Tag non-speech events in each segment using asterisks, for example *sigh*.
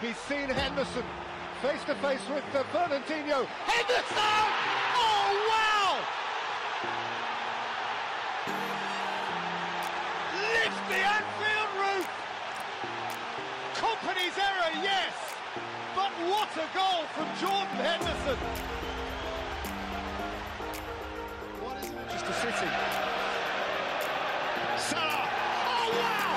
He's seen Henderson face to face with uh, Fernandinho. Henderson! Oh, wow! Lifts the Anfield roof! Kompany's error, yes! But what a goal from Jordan Henderson! What is Manchester City? Salah! Oh, wow!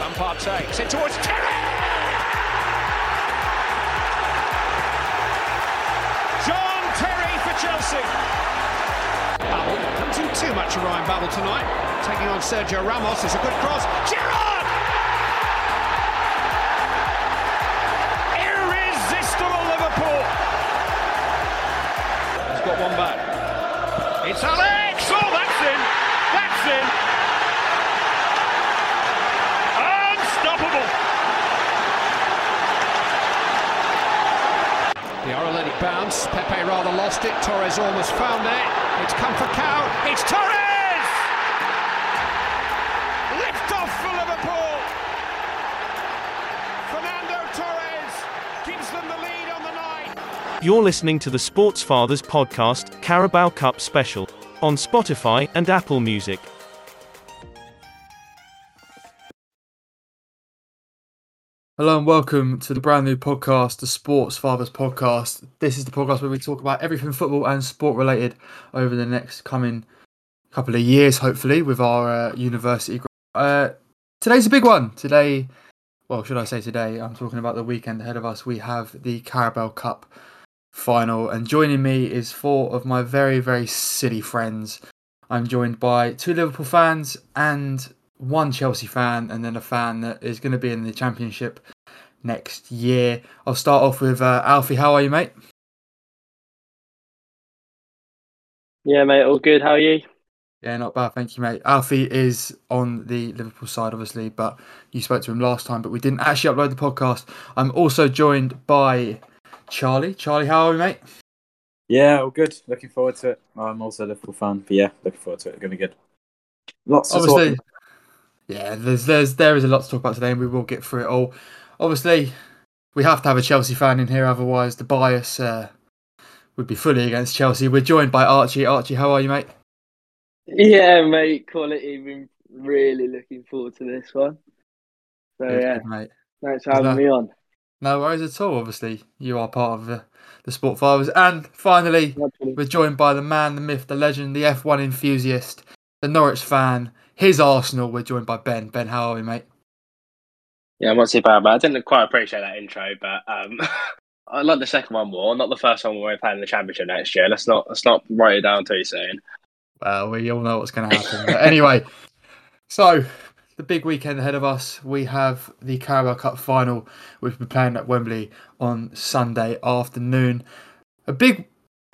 Lampard takes it towards Terry. John Terry for Chelsea. Babel comes in too much of Ryan Babel tonight. Taking on Sergio Ramos is a good cross. Giroud! Lost it. Torres almost found it. It's come for Cow. It's Torres! Lift off for Liverpool. Fernando Torres gives them the lead on the night. You're listening to the Sports Fathers podcast, Carabao Cup Special, on Spotify and Apple Music. Hello and welcome to the brand new podcast, the Sports Fathers podcast. This is the podcast where we talk about everything football and sport related over the next coming couple of years, hopefully, with our uh, university. Uh, today's a big one. Today, well, should I say today? I'm talking about the weekend ahead of us. We have the Carabao Cup final, and joining me is four of my very, very silly friends. I'm joined by two Liverpool fans and one Chelsea fan, and then a fan that is going to be in the Championship next year. I'll start off with uh, Alfie. How are you, mate? Yeah, mate, all good. How are you? Yeah, not bad, thank you, mate. Alfie is on the Liverpool side, obviously, but you spoke to him last time, but we didn't actually upload the podcast. I'm also joined by Charlie. Charlie, how are you, mate? Yeah, all good. Looking forward to it. I'm also a Liverpool fan, but yeah, looking forward to it. Going to be good. Lots to talk Obviously, yeah, there's there's there is a lot to talk about today, and we will get through it all. Obviously, we have to have a Chelsea fan in here, otherwise the bias uh, would be fully against Chelsea. We're joined by Archie. Archie, how are you, mate? Yeah, mate, quality. Been really looking forward to this one. So Good, yeah, good, mate. thanks for having that- me on. No worries at all. Obviously, you are part of the, the Sport Fathers. And finally, we're joined by the man, the myth, the legend, the F1 enthusiast, the Norwich fan, his Arsenal. We're joined by Ben. Ben, how are we, mate? Yeah, I'm not too bad, but I didn't quite appreciate that intro. But um, *laughs* I like the second one more, not the first one where we're playing the championship next year. Let's not let's not write it down too soon. Well, we all know what's going to happen. but anyway, *laughs* so the big weekend ahead of us, we have the Carabao Cup final, which we're playing at Wembley on Sunday afternoon. A big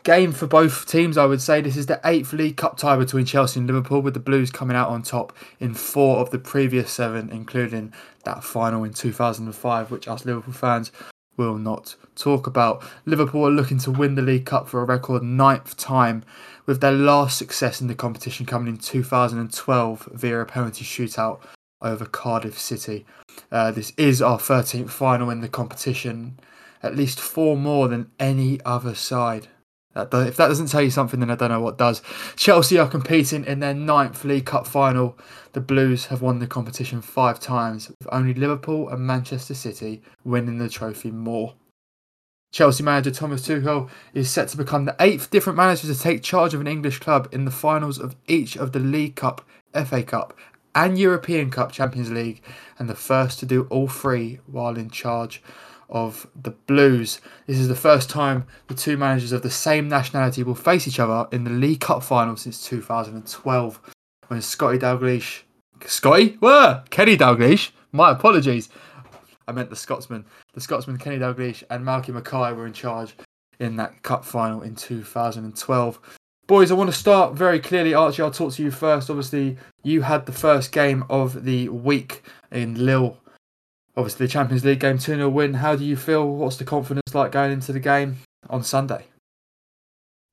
game for both teams, I would say. This is the eighth League Cup tie between Chelsea and Liverpool, with the Blues coming out on top in four of the previous seven, including that final in 2005, which us Liverpool fans will not talk about. Liverpool are looking to win the League Cup for a record ninth time, with their last success in the competition coming in 2012 via a penalty shootout over Cardiff City. Uh, this is our 13th final in the competition, at least four more than any other side. That does, if that doesn't tell you something, then I don't know what does. Chelsea are competing in their ninth League Cup final. The Blues have won the competition five times, with only Liverpool and Manchester City winning the trophy more. Chelsea manager Thomas Tuchel is set to become the eighth different manager to take charge of an English club in the finals of each of the League Cup, FA Cup, and European Cup Champions League, and the first to do all three while in charge of the Blues. This is the first time the two managers of the same nationality will face each other in the League Cup final since 2012, when Scotty Dalglish, Scotty, Whoa! Kenny Dalglish, my apologies, I meant the Scotsman, the Scotsman Kenny Dalglish and Malky Mackay were in charge in that cup final in 2012. Boys, I want to start very clearly. Archie, I'll talk to you first. Obviously, you had the first game of the week in Lille. Obviously, the Champions League game 2 0 win. How do you feel? What's the confidence like going into the game on Sunday?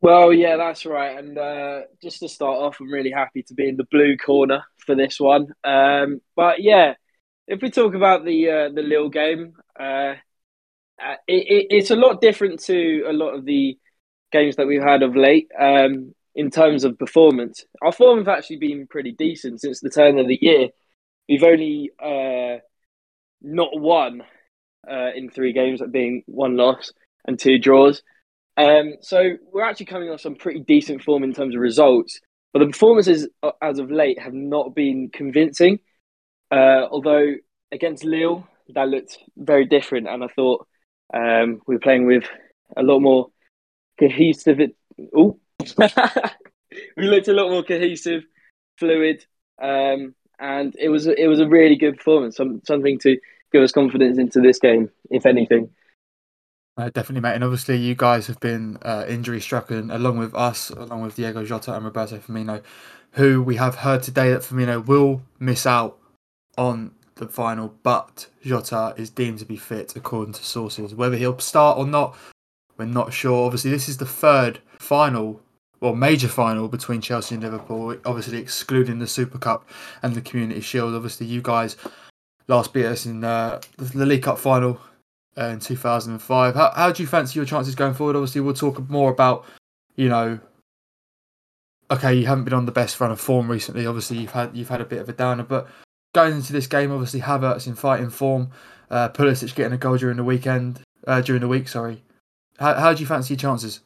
Well, yeah, that's right. And uh, just to start off, I'm really happy to be in the blue corner for this one. Um, but yeah, if we talk about the uh, the Lille game, uh, uh it, it, it's a lot different to a lot of the games that we've had of late um, in terms of performance. Our form have actually been pretty decent since the turn of the year. We've only uh, not won uh, in three games, that being one loss and two draws. Um, so we're actually coming off some pretty decent form in terms of results, but the performances uh, as of late have not been convincing. Uh, although against Lille, that looked very different, and I thought um, we were playing with a lot more cohesive. Oh, *laughs* we looked a lot more cohesive, fluid, um, and it was it was a really good performance. Some, something to give us confidence into this game, if anything. Uh, definitely, mate. And obviously, you guys have been uh, injury stricken along with us, along with Diego Jota and Roberto Firmino, who we have heard today that Firmino will miss out on the final, but Jota is deemed to be fit according to sources. Whether he'll start or not, we're not sure. Obviously, this is the third final, well, major final between Chelsea and Liverpool, obviously excluding the Super Cup and the Community Shield. Obviously, you guys last beat us in uh, the League Cup final uh, in 2005. How, how do you fancy your chances going forward? Obviously, we'll talk more about, you know, okay, you haven't been on the best run of form recently. Obviously, you've had you've had a bit of a downer, but going into this game, obviously Havertz in fighting form, uh, Pulisic getting a goal during the weekend, uh, during the week. Sorry, how how do you fancy your chances?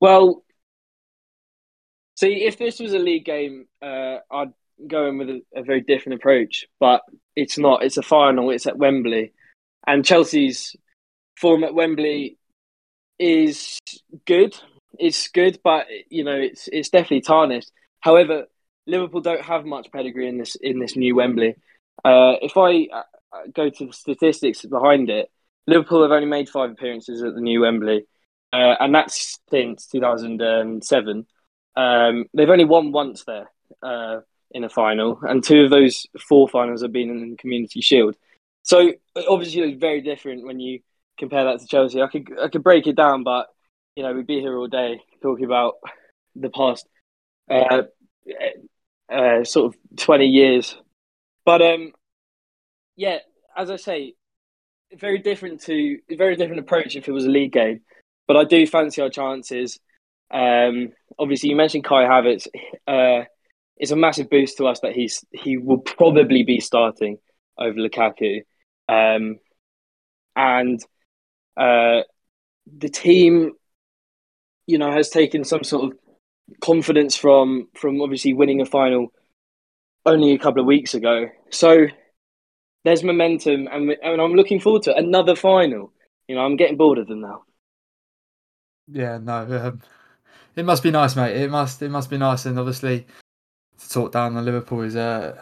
Well, see, if this was a league game, uh, I'd go in with a, a very different approach, but it's not. It's a final. It's at Wembley, and Chelsea's form at Wembley is good. It's good, but you know, it's it's definitely tarnished. However, Liverpool don't have much pedigree in this in this new Wembley. Uh, if I uh, go to the statistics behind it, Liverpool have only made five appearances at the new Wembley, uh, and that's since 2007. Um, they've only won once there uh, in a final, and two of those four finals have been in the Community Shield. So obviously, it's very different when you compare that to Chelsea. I could I could break it down, but you know we'd be here all day talking about the past uh, uh, sort of 20 years. But um, yeah, as I say, very different to very different approach if it was a league game. But I do fancy our chances. Um, obviously, you mentioned Kai Havertz. Uh, it's a massive boost to us that he's he will probably be starting over Lukaku, um, and uh, the team, you know, has taken some sort of confidence from from obviously winning a final only a couple of weeks ago. So there's momentum, and, and I'm looking forward to another final. You know, I'm getting bored of them now. Yeah, no, um, it must be nice, mate. It must, it must be nice, and obviously to talk down on Liverpool is uh,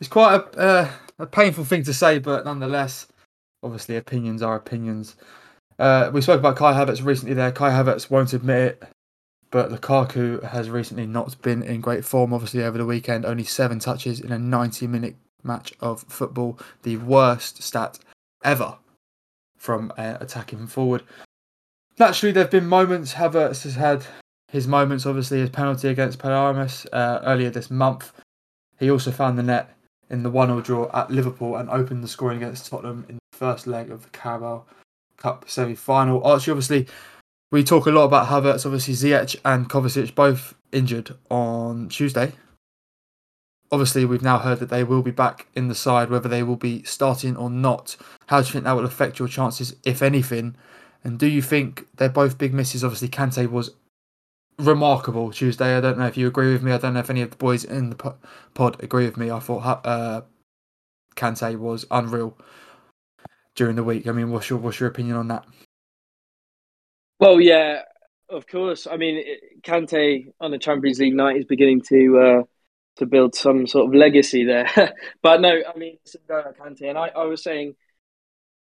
it's quite a uh, a painful thing to say, but nonetheless, obviously opinions are opinions. Uh, we spoke about Kai Havertz recently. There, Kai Havertz won't admit it, but Lukaku has recently not been in great form. Obviously, over the weekend, only seven touches in a 90-minute match of football, the worst stat ever from uh, attacking forward. Naturally, there have been moments. Havertz has had his moments. Obviously, his penalty against Palmeiras uh, earlier this month. He also found the net in the 1 0 draw at Liverpool and opened the scoring against Tottenham in the first leg of the Carabao Cup semi final. Archie, obviously, we talk a lot about Havertz. Obviously, Ziyech and Kovacic both injured on Tuesday. Obviously, we've now heard that they will be back in the side, whether they will be starting or not. How do you think that will affect your chances, if anything? And do you think they're both big misses? Obviously, Kante was remarkable Tuesday. I don't know if you agree with me. I don't know if any of the boys in the pod agree with me. I thought uh, Kante was unreal during the week. I mean, what's your what's your opinion on that? Well, yeah, of course. I mean, Kante on the Champions League night is beginning to uh, to build some sort of legacy there. *laughs* but no, I mean, Kante, and I, I was saying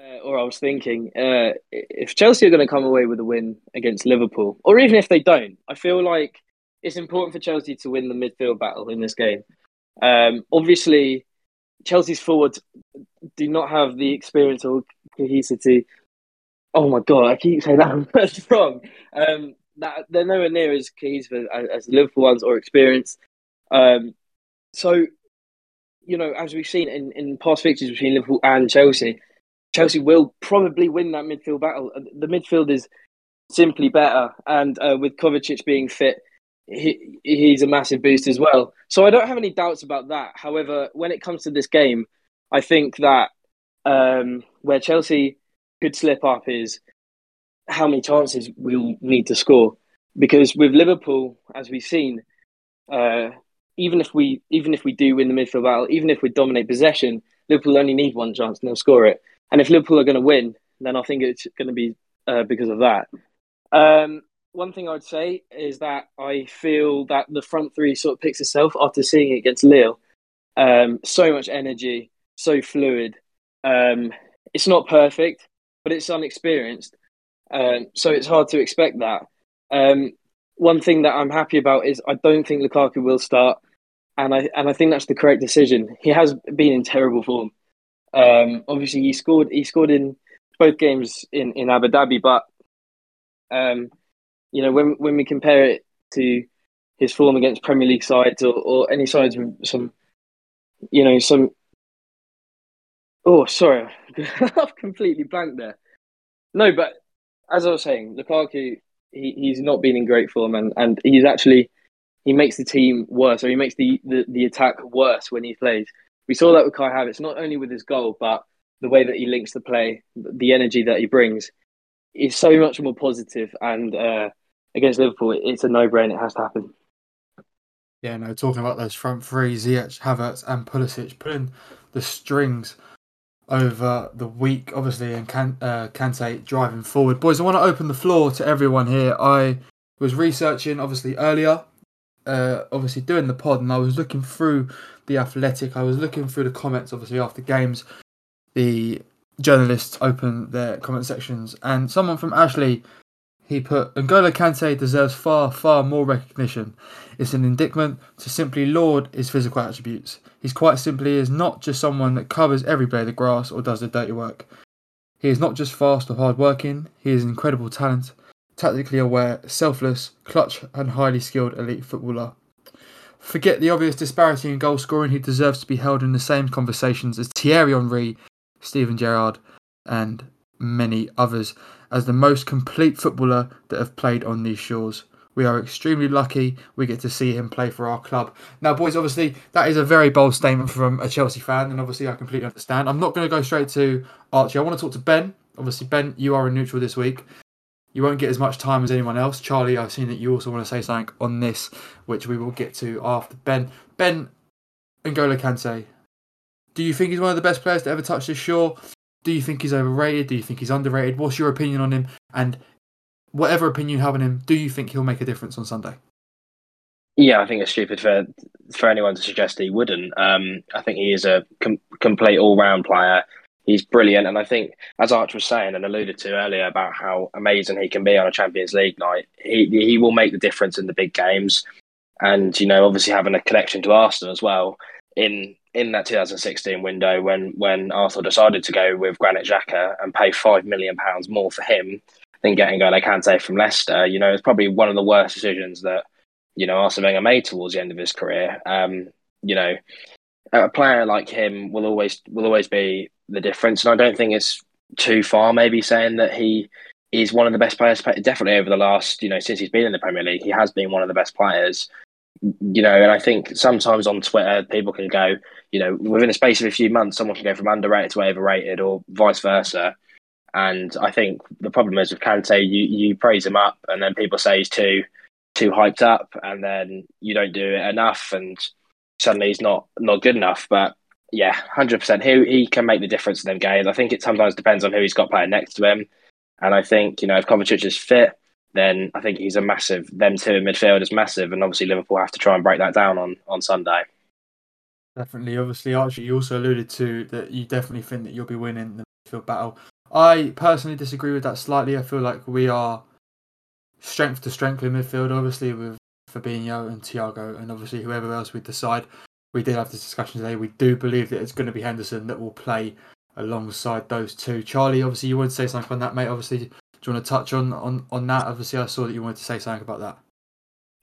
uh, or I was thinking, uh, if Chelsea are going to come away with a win against Liverpool, or even if they don't, I feel like it's important for Chelsea to win the midfield battle in this game. Um, obviously, Chelsea's forwards do not have the experience or cohesivity. Oh my god, I keep saying that *laughs* that's wrong. Um, that they're nowhere near as cohesive as, as the Liverpool ones or experienced. Um, so, you know, as we've seen in, in past fixtures between Liverpool and Chelsea, Chelsea will probably win that midfield battle. The midfield is simply better, and uh, with Kovacic being fit, he, he's a massive boost as well. So I don't have any doubts about that. However, when it comes to this game, I think that um, where Chelsea could slip up is how many chances we'll need to score. Because with Liverpool, as we've seen, uh, even if we even if we do win the midfield battle, even if we dominate possession, Liverpool only need one chance and they'll score it. And if Liverpool are going to win, then I think it's going to be uh, because of that. Um, one thing I would say is that I feel that the front three sort of picks itself after seeing it against Lille. Um, so much energy, so fluid. Um, it's not perfect, but it's unexperienced. Um, so it's hard to expect that. Um, one thing that I'm happy about is I don't think Lukaku will start, and I and I think that's the correct decision. He has been in terrible form. Um, obviously, he scored. He scored in both games in, in Abu Dhabi, but um, you know when when we compare it to his form against Premier League sides or, or any sides with some, you know, some. Oh, sorry, *laughs* I've completely blanked there. No, but as I was saying, Lukaku, he, he's not been in great form, and, and he's actually he makes the team worse, or he makes the, the, the attack worse when he plays. We saw that with Kai Havertz, not only with his goal, but the way that he links the play, the energy that he brings is so much more positive. And uh, against Liverpool, it's a no-brainer. It has to happen. Yeah, no, talking about those front three, Ziyech, Havertz, and Pulisic, pulling the strings over the week, obviously, and Can- uh, Kante driving forward. Boys, I want to open the floor to everyone here. I was researching, obviously, earlier, uh, obviously, doing the pod, and I was looking through the Athletic. I was looking through the comments, obviously, after games. The journalists open their comment sections, and someone from Ashley he put N'Golo Kante deserves far, far more recognition. It's an indictment to simply laud his physical attributes. He's quite simply is not just someone that covers every blade of grass or does the dirty work. He is not just fast or hard working, he is an incredible talent, tactically aware, selfless, clutch and highly skilled elite footballer. Forget the obvious disparity in goal scoring, he deserves to be held in the same conversations as Thierry Henry, Steven Gerrard, and many others as the most complete footballer that have played on these shores. We are extremely lucky we get to see him play for our club. Now, boys, obviously, that is a very bold statement from a Chelsea fan, and obviously, I completely understand. I'm not going to go straight to Archie. I want to talk to Ben. Obviously, Ben, you are a neutral this week. You won't get as much time as anyone else. Charlie, I've seen that you also want to say something on this, which we will get to after Ben. Ben N'Golo Kante, do you think he's one of the best players to ever touch this shore? Do you think he's overrated? Do you think he's underrated? What's your opinion on him? And whatever opinion you have on him, do you think he'll make a difference on Sunday? Yeah, I think it's stupid for for anyone to suggest he wouldn't. Um, I think he is a com- complete all round player. He's brilliant, and I think, as Arch was saying and alluded to earlier about how amazing he can be on a Champions League night, he he will make the difference in the big games. And you know, obviously having a connection to Arsenal as well in in that 2016 window when when Arsenal decided to go with Granit Xhaka and pay five million pounds more for him than getting N'Golo Kante from Leicester, you know, it's probably one of the worst decisions that you know Arsene Wenger made towards the end of his career. Um, you know, a player like him will always will always be the difference, and I don't think it's too far maybe saying that he is one of the best players. Definitely over the last you know since he's been in the Premier League, he has been one of the best players you know, and I think sometimes on Twitter people can go, you know, within a space of a few months, someone can go from underrated to overrated, or vice versa. And I think the problem is with Kante, you you praise him up, and then people say he's too too hyped up, and then you don't do it enough, and suddenly he's not not good enough. But yeah, hundred percent, he he can make the difference in them games. I think it sometimes depends on who he's got playing next to him, and I think you know if Kovacic is fit then I think he's a massive. Them two in midfield is massive, and obviously Liverpool have to try and break that down on on Sunday. Definitely, obviously, Archie, you also alluded to that you definitely think that you'll be winning the midfield battle. I personally disagree with that slightly. I feel like we are strength to strength in midfield, obviously with Fabinho and Thiago, and obviously whoever else we decide. We did have this discussion today. We do believe that it's going to be Henderson that will play alongside those two. Charlie, obviously, you would say something on that, mate. Obviously, do you want to touch on on, on that? Obviously, I saw that you wanted to say something about that.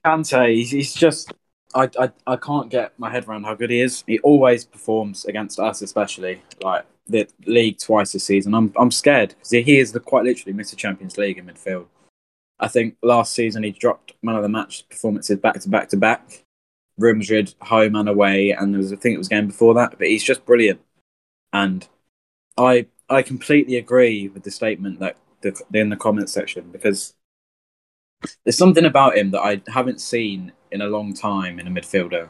Kante, he's, he's just I, I I can't get my head around how good he is. He always performs against us, especially like the league twice this season. I'm I'm scared because he is the quite literally Mr. Champions League in midfield. I think last season he dropped man of the match performances back to back to back. Real Madrid home and away, and there was I think it was game before that. But he's just brilliant, and I I completely agree with the statement that the, in the comment section because there's something about him that I haven't seen in a long time in a midfielder.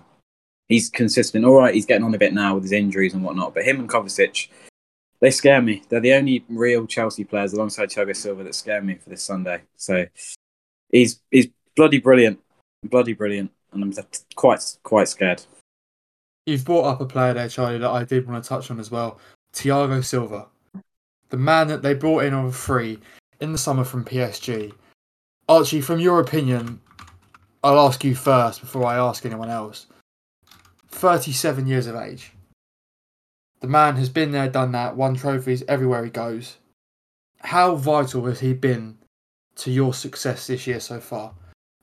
He's consistent. All right, he's getting on a bit now with his injuries and whatnot, but him and Kovacic, they scare me. They're the only real Chelsea players alongside Thiago Silva that scare me for this Sunday. So he's he's bloody brilliant, bloody brilliant, and I'm quite quite scared. You've brought up a player there, Charlie, that I did want to touch on as well. Thiago Silva, the man that they brought in on free in the summer from PSG. Archie, from your opinion, I'll ask you first before I ask anyone else. 37 years of age. The man has been there, done that, won trophies everywhere he goes. How vital has he been to your success this year so far?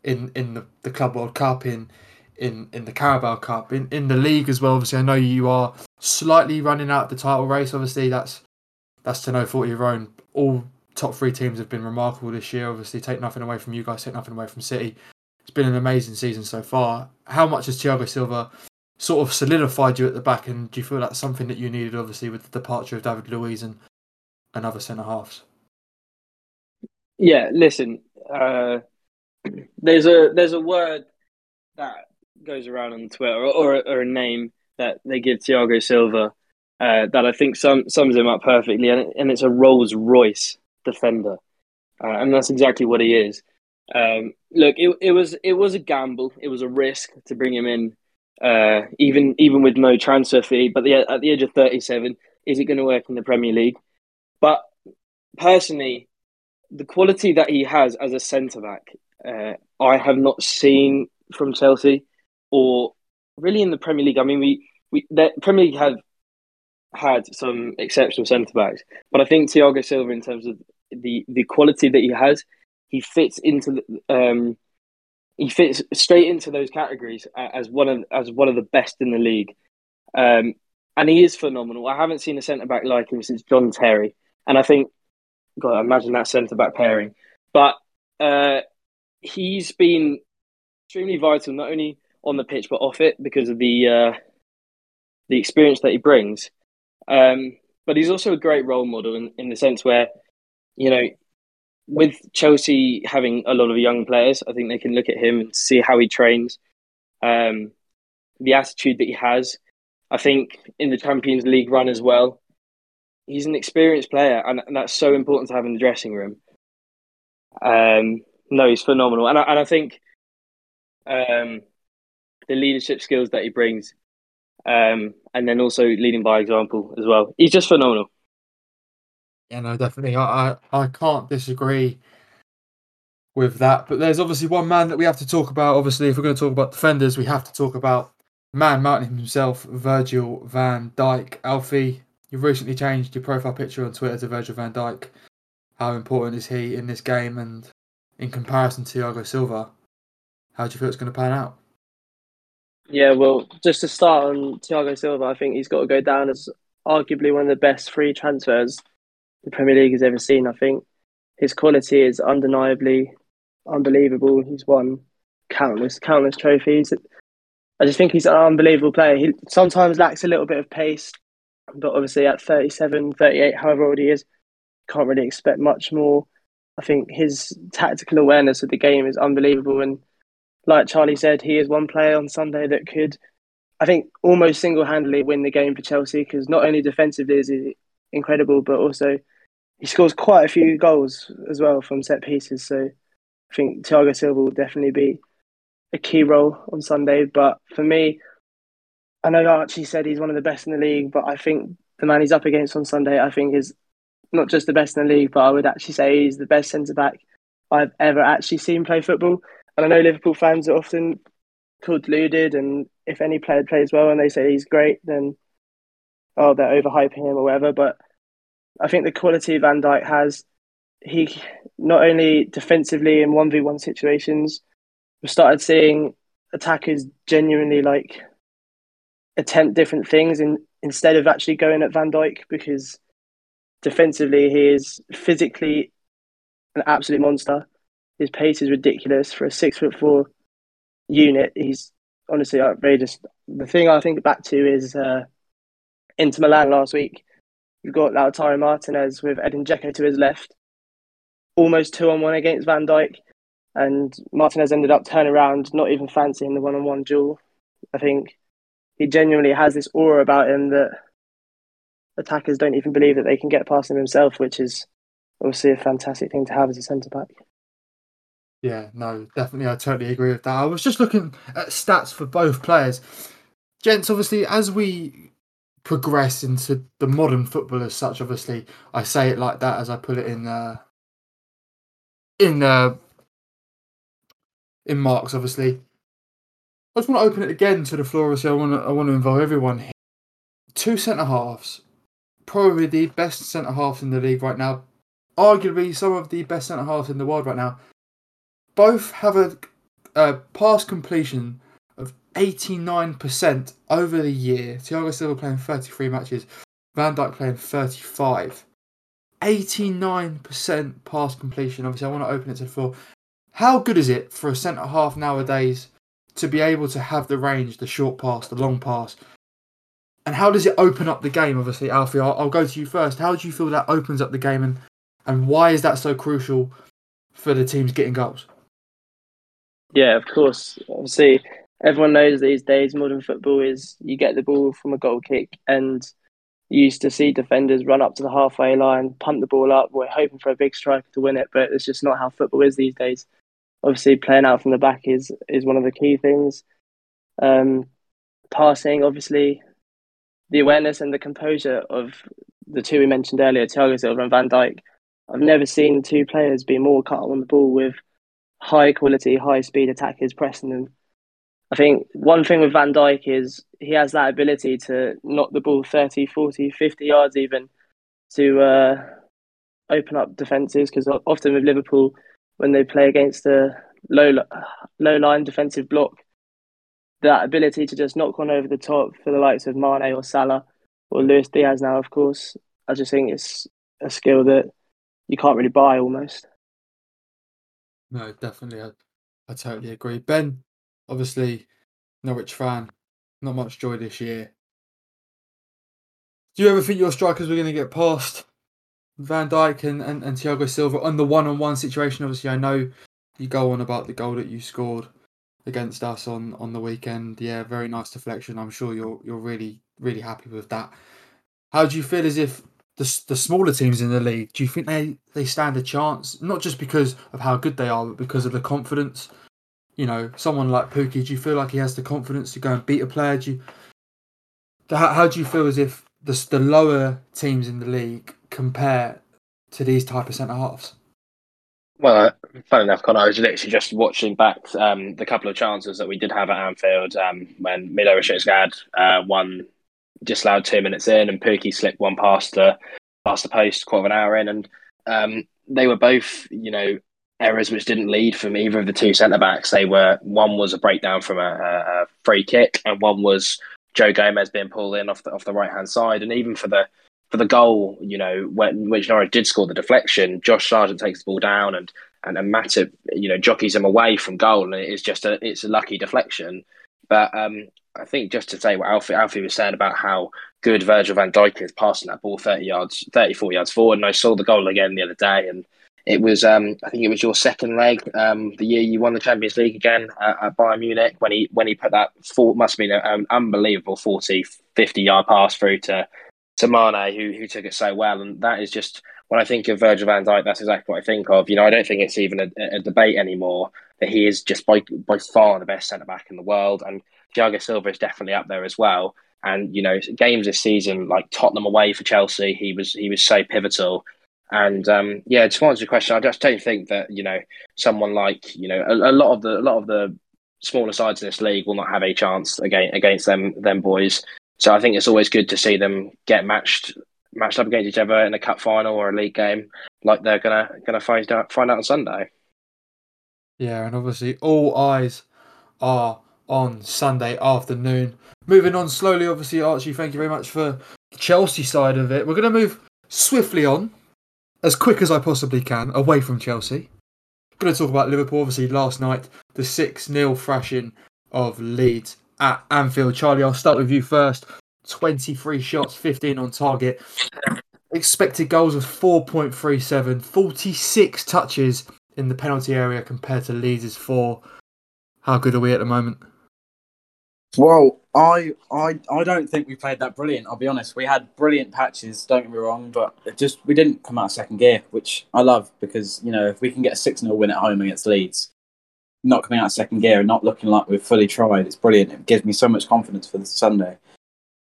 In in the, the Club World Cup, in in, in the Carabao Cup, in, in the league as well. Obviously, I know you are slightly running out the title race. Obviously, that's that's to no fault of your own. All top three teams have been remarkable this year. Obviously, take nothing away from you guys, take nothing away from City. It's been an amazing season so far. How much has Thiago Silva sort of solidified you at the back, and do you feel that's something that you needed, obviously, with the departure of David Luiz and, and other centre halves? Yeah, listen, uh, there's a there's a word that goes around on Twitter, or, or, or a name that they give Thiago Silva uh, that I think sum, sums him up perfectly, and, and it's a Rolls Royce defender, uh, and that's exactly what he is. Um, look, it, it was it was a gamble. It was a risk to bring him in, uh, even even with no transfer fee. But the, at the age of thirty seven, is it going to work in the Premier League? But personally, the quality that he has as a centre back, uh, I have not seen from Chelsea, or really in the Premier League. I mean, we we the Premier League have had some exceptional centre backs, but I think Thiago Silva, in terms of the the quality that he has, he fits into the, um, he fits straight into those categories as one of as one of the best in the league, um, and he is phenomenal. I haven't seen a centre back like him since John Terry, and I think, God, imagine that centre back pairing. But uh, he's been extremely vital, not only on the pitch but off it, because of the uh, the experience that he brings. Um, but he's also a great role model in, in the sense where, you know, with Chelsea having a lot of young players, I think they can look at him and see how he trains, um, the attitude that he has. I think in the Champions League run as well, he's an experienced player, and, and that's so important to have in the dressing room. Um, no, he's phenomenal, and I, and I think um, the leadership skills that he brings, um, and then also leading by example as well. He's just phenomenal. Yeah, no, definitely. I, I, I can't disagree with that. But there's obviously one man that we have to talk about. Obviously, if we're going to talk about defenders, we have to talk about man mounting himself, Virgil van Dijk. Alfie, you've recently changed your profile picture on Twitter to Virgil van Dijk. How important is he in this game? And in comparison to Thiago Silva, how do you feel it's going to pan out? Yeah, well, just to start on Thiago Silva, I think he's got to go down as arguably one of the best free transfers the Premier League has ever seen. I think his quality is undeniably unbelievable. He's won countless, countless trophies. I just think he's an unbelievable player. He sometimes lacks a little bit of pace, but obviously at 37, 38, however old he is, can't really expect much more. I think his tactical awareness of the game is unbelievable. And like Charlie said, he is one player on Sunday that could, I think, almost single handedly win the game for Chelsea because not only defensively is he incredible, but also he scores quite a few goals as well from set pieces. So I think Thiago Silva will definitely be a key role on Sunday. But for me, I know Archie said he's one of the best in the league, but I think the man he's up against on Sunday, I think is not just the best in the league, but I would actually say he's the best centre back I've ever actually seen play football. And I know Liverpool fans are often called deluded, and if any player plays well and they say he's great, then oh they're overhyping him or whatever. But I think the quality Van Dijk has, he not only defensively in one v one situations, we started seeing attackers genuinely like attempt different things and instead of actually going at Van Dijk because defensively he is physically an absolute monster. His pace is ridiculous for a six foot four unit. He's honestly outrageous. The thing I think back to is uh, Inter Milan last week. You've got Lautaro Martinez with Edin Dzeko to his left, almost two on one against Van Dijk, and Martinez ended up turning around, not even fancying the one on one duel. I think he genuinely has this aura about him that attackers don't even believe that they can get past him himself, which is obviously a fantastic thing to have as a centre back. Yeah, no, definitely. I totally agree with that. I was just looking at stats for both players. Gents, obviously, as we progress into the modern football as such, obviously, I say it like that as I put it in uh, in uh, in marks, obviously. I just want to open it again to the floor. Obviously, I want to, I want to involve everyone here. Two centre halves, probably the best centre halves in the league right now. Arguably, some of the best centre halves in the world right now both have a, a pass completion of 89% over the year. Thiago Silva playing 33 matches, Van Dijk playing 35. 89% pass completion. Obviously, I want to open it to the floor. How good is it for a centre half nowadays to be able to have the range, the short pass, the long pass? And how does it open up the game? Obviously, Alfie, I'll, I'll go to you first. How do you feel that opens up the game, and and why is that so crucial for the teams getting goals? Yeah, of course. Obviously, everyone knows these days modern football is you get the ball from a goal kick and you used to see defenders run up to the halfway line, pump the ball up. We're hoping for a big striker to win it, but it's just not how football is these days. Obviously, playing out from the back is is one of the key things. Um, passing, obviously, the awareness and the composure of the two we mentioned earlier, Thiago Silva and Van Dijk. I've never seen two players be more cut on the ball with high quality, high speed attackers pressing them. I think one thing with Van Dijk is he has that ability to knock the ball 30, 40, 50 yards even to uh, open up defences because often with Liverpool, when they play against a low, low line defensive block, that ability to just knock one over the top for the likes of Mane or Salah or Luis Diaz now, of course, I just think it's a skill that you can't really buy almost. No, definitely. I, I totally agree. Ben, obviously, Norwich fan, not much joy this year. Do you ever think your strikers were going to get past Van Dijk and, and, and Thiago Silva on the one on one situation? Obviously, I know you go on about the goal that you scored against us on, on the weekend. Yeah, very nice deflection. I'm sure you're you're really, really happy with that. How do you feel as if the the smaller teams in the league, do you think they they stand a chance? Not just because of how good they are, but because of the confidence. You know, someone like Pukki, do you feel like he has the confidence to go and beat a player? Do you, how, how do you feel as if the the lower teams in the league compare to these type of centre halves? Well, uh, funny enough, Connor, I was literally just watching back um, the couple of chances that we did have at Anfield um, when Milot Rashica uh, won just allowed two minutes in, and Pukki slipped one past the past the post, quarter of an hour in, and um, they were both, you know, errors which didn't lead from either of the two centre backs. They were one was a breakdown from a, a, free kick, and one was Joe Gomez being pulled in off the off the right hand side, and even for the for the goal, you know, when which Norwich did score the deflection, Josh Sargent takes the ball down and and, and Matip, you know, jockeys him away from goal, and it's just a it's a lucky deflection. But um, I think just to say what Alfie, Alfie was saying about how good Virgil van Dijk is passing that ball 30 yards, 34 yards forward. And I saw the goal again the other day. And it was, um, I think it was your second leg, um, the year you won the Champions League again at, at Bayern Munich when he, when he put that four, must have been an unbelievable 40, 50 yard pass through to, to Mane, who, who took it so well. And that is just, when I think of Virgil van Dijk, that's exactly what I think of. You know, I don't think it's even a, a debate anymore that he is just by, by far the best centre back in the world. And Thiago Silva is definitely up there as well. And you know, games this season like Tottenham away for Chelsea, he was he was so pivotal. And um, yeah, to answer your question, I just don't think that you know someone like you know a, a lot of the a lot of the smaller sides in this league will not have a chance against against them them boys. So I think it's always good to see them get matched matched up against each other in a cup final or a league game, like they're gonna gonna find out find out on Sunday. Yeah, and obviously all eyes are on Sunday afternoon. Moving on slowly, obviously, Archie, thank you very much for the Chelsea side of it. We're to move swiftly on, as quick as I possibly can, away from Chelsea. Going to talk about Liverpool, obviously, last night, the 6 0 thrashing of Leeds at Anfield. Charlie, I'll start with you first. 23 shots, 15 on target. Expected goals of 4.37, 46 touches in the penalty area compared to Leeds' four. How good are we at the moment? Well, I I I don't think we played that brilliant. I'll be honest. We had brilliant patches. Don't get me wrong, but it just we didn't come out second gear, which I love because you know if we can get a six 0 win at home against Leeds, not coming out of second gear and not looking like we've fully tried, it's brilliant. It gives me so much confidence for the Sunday.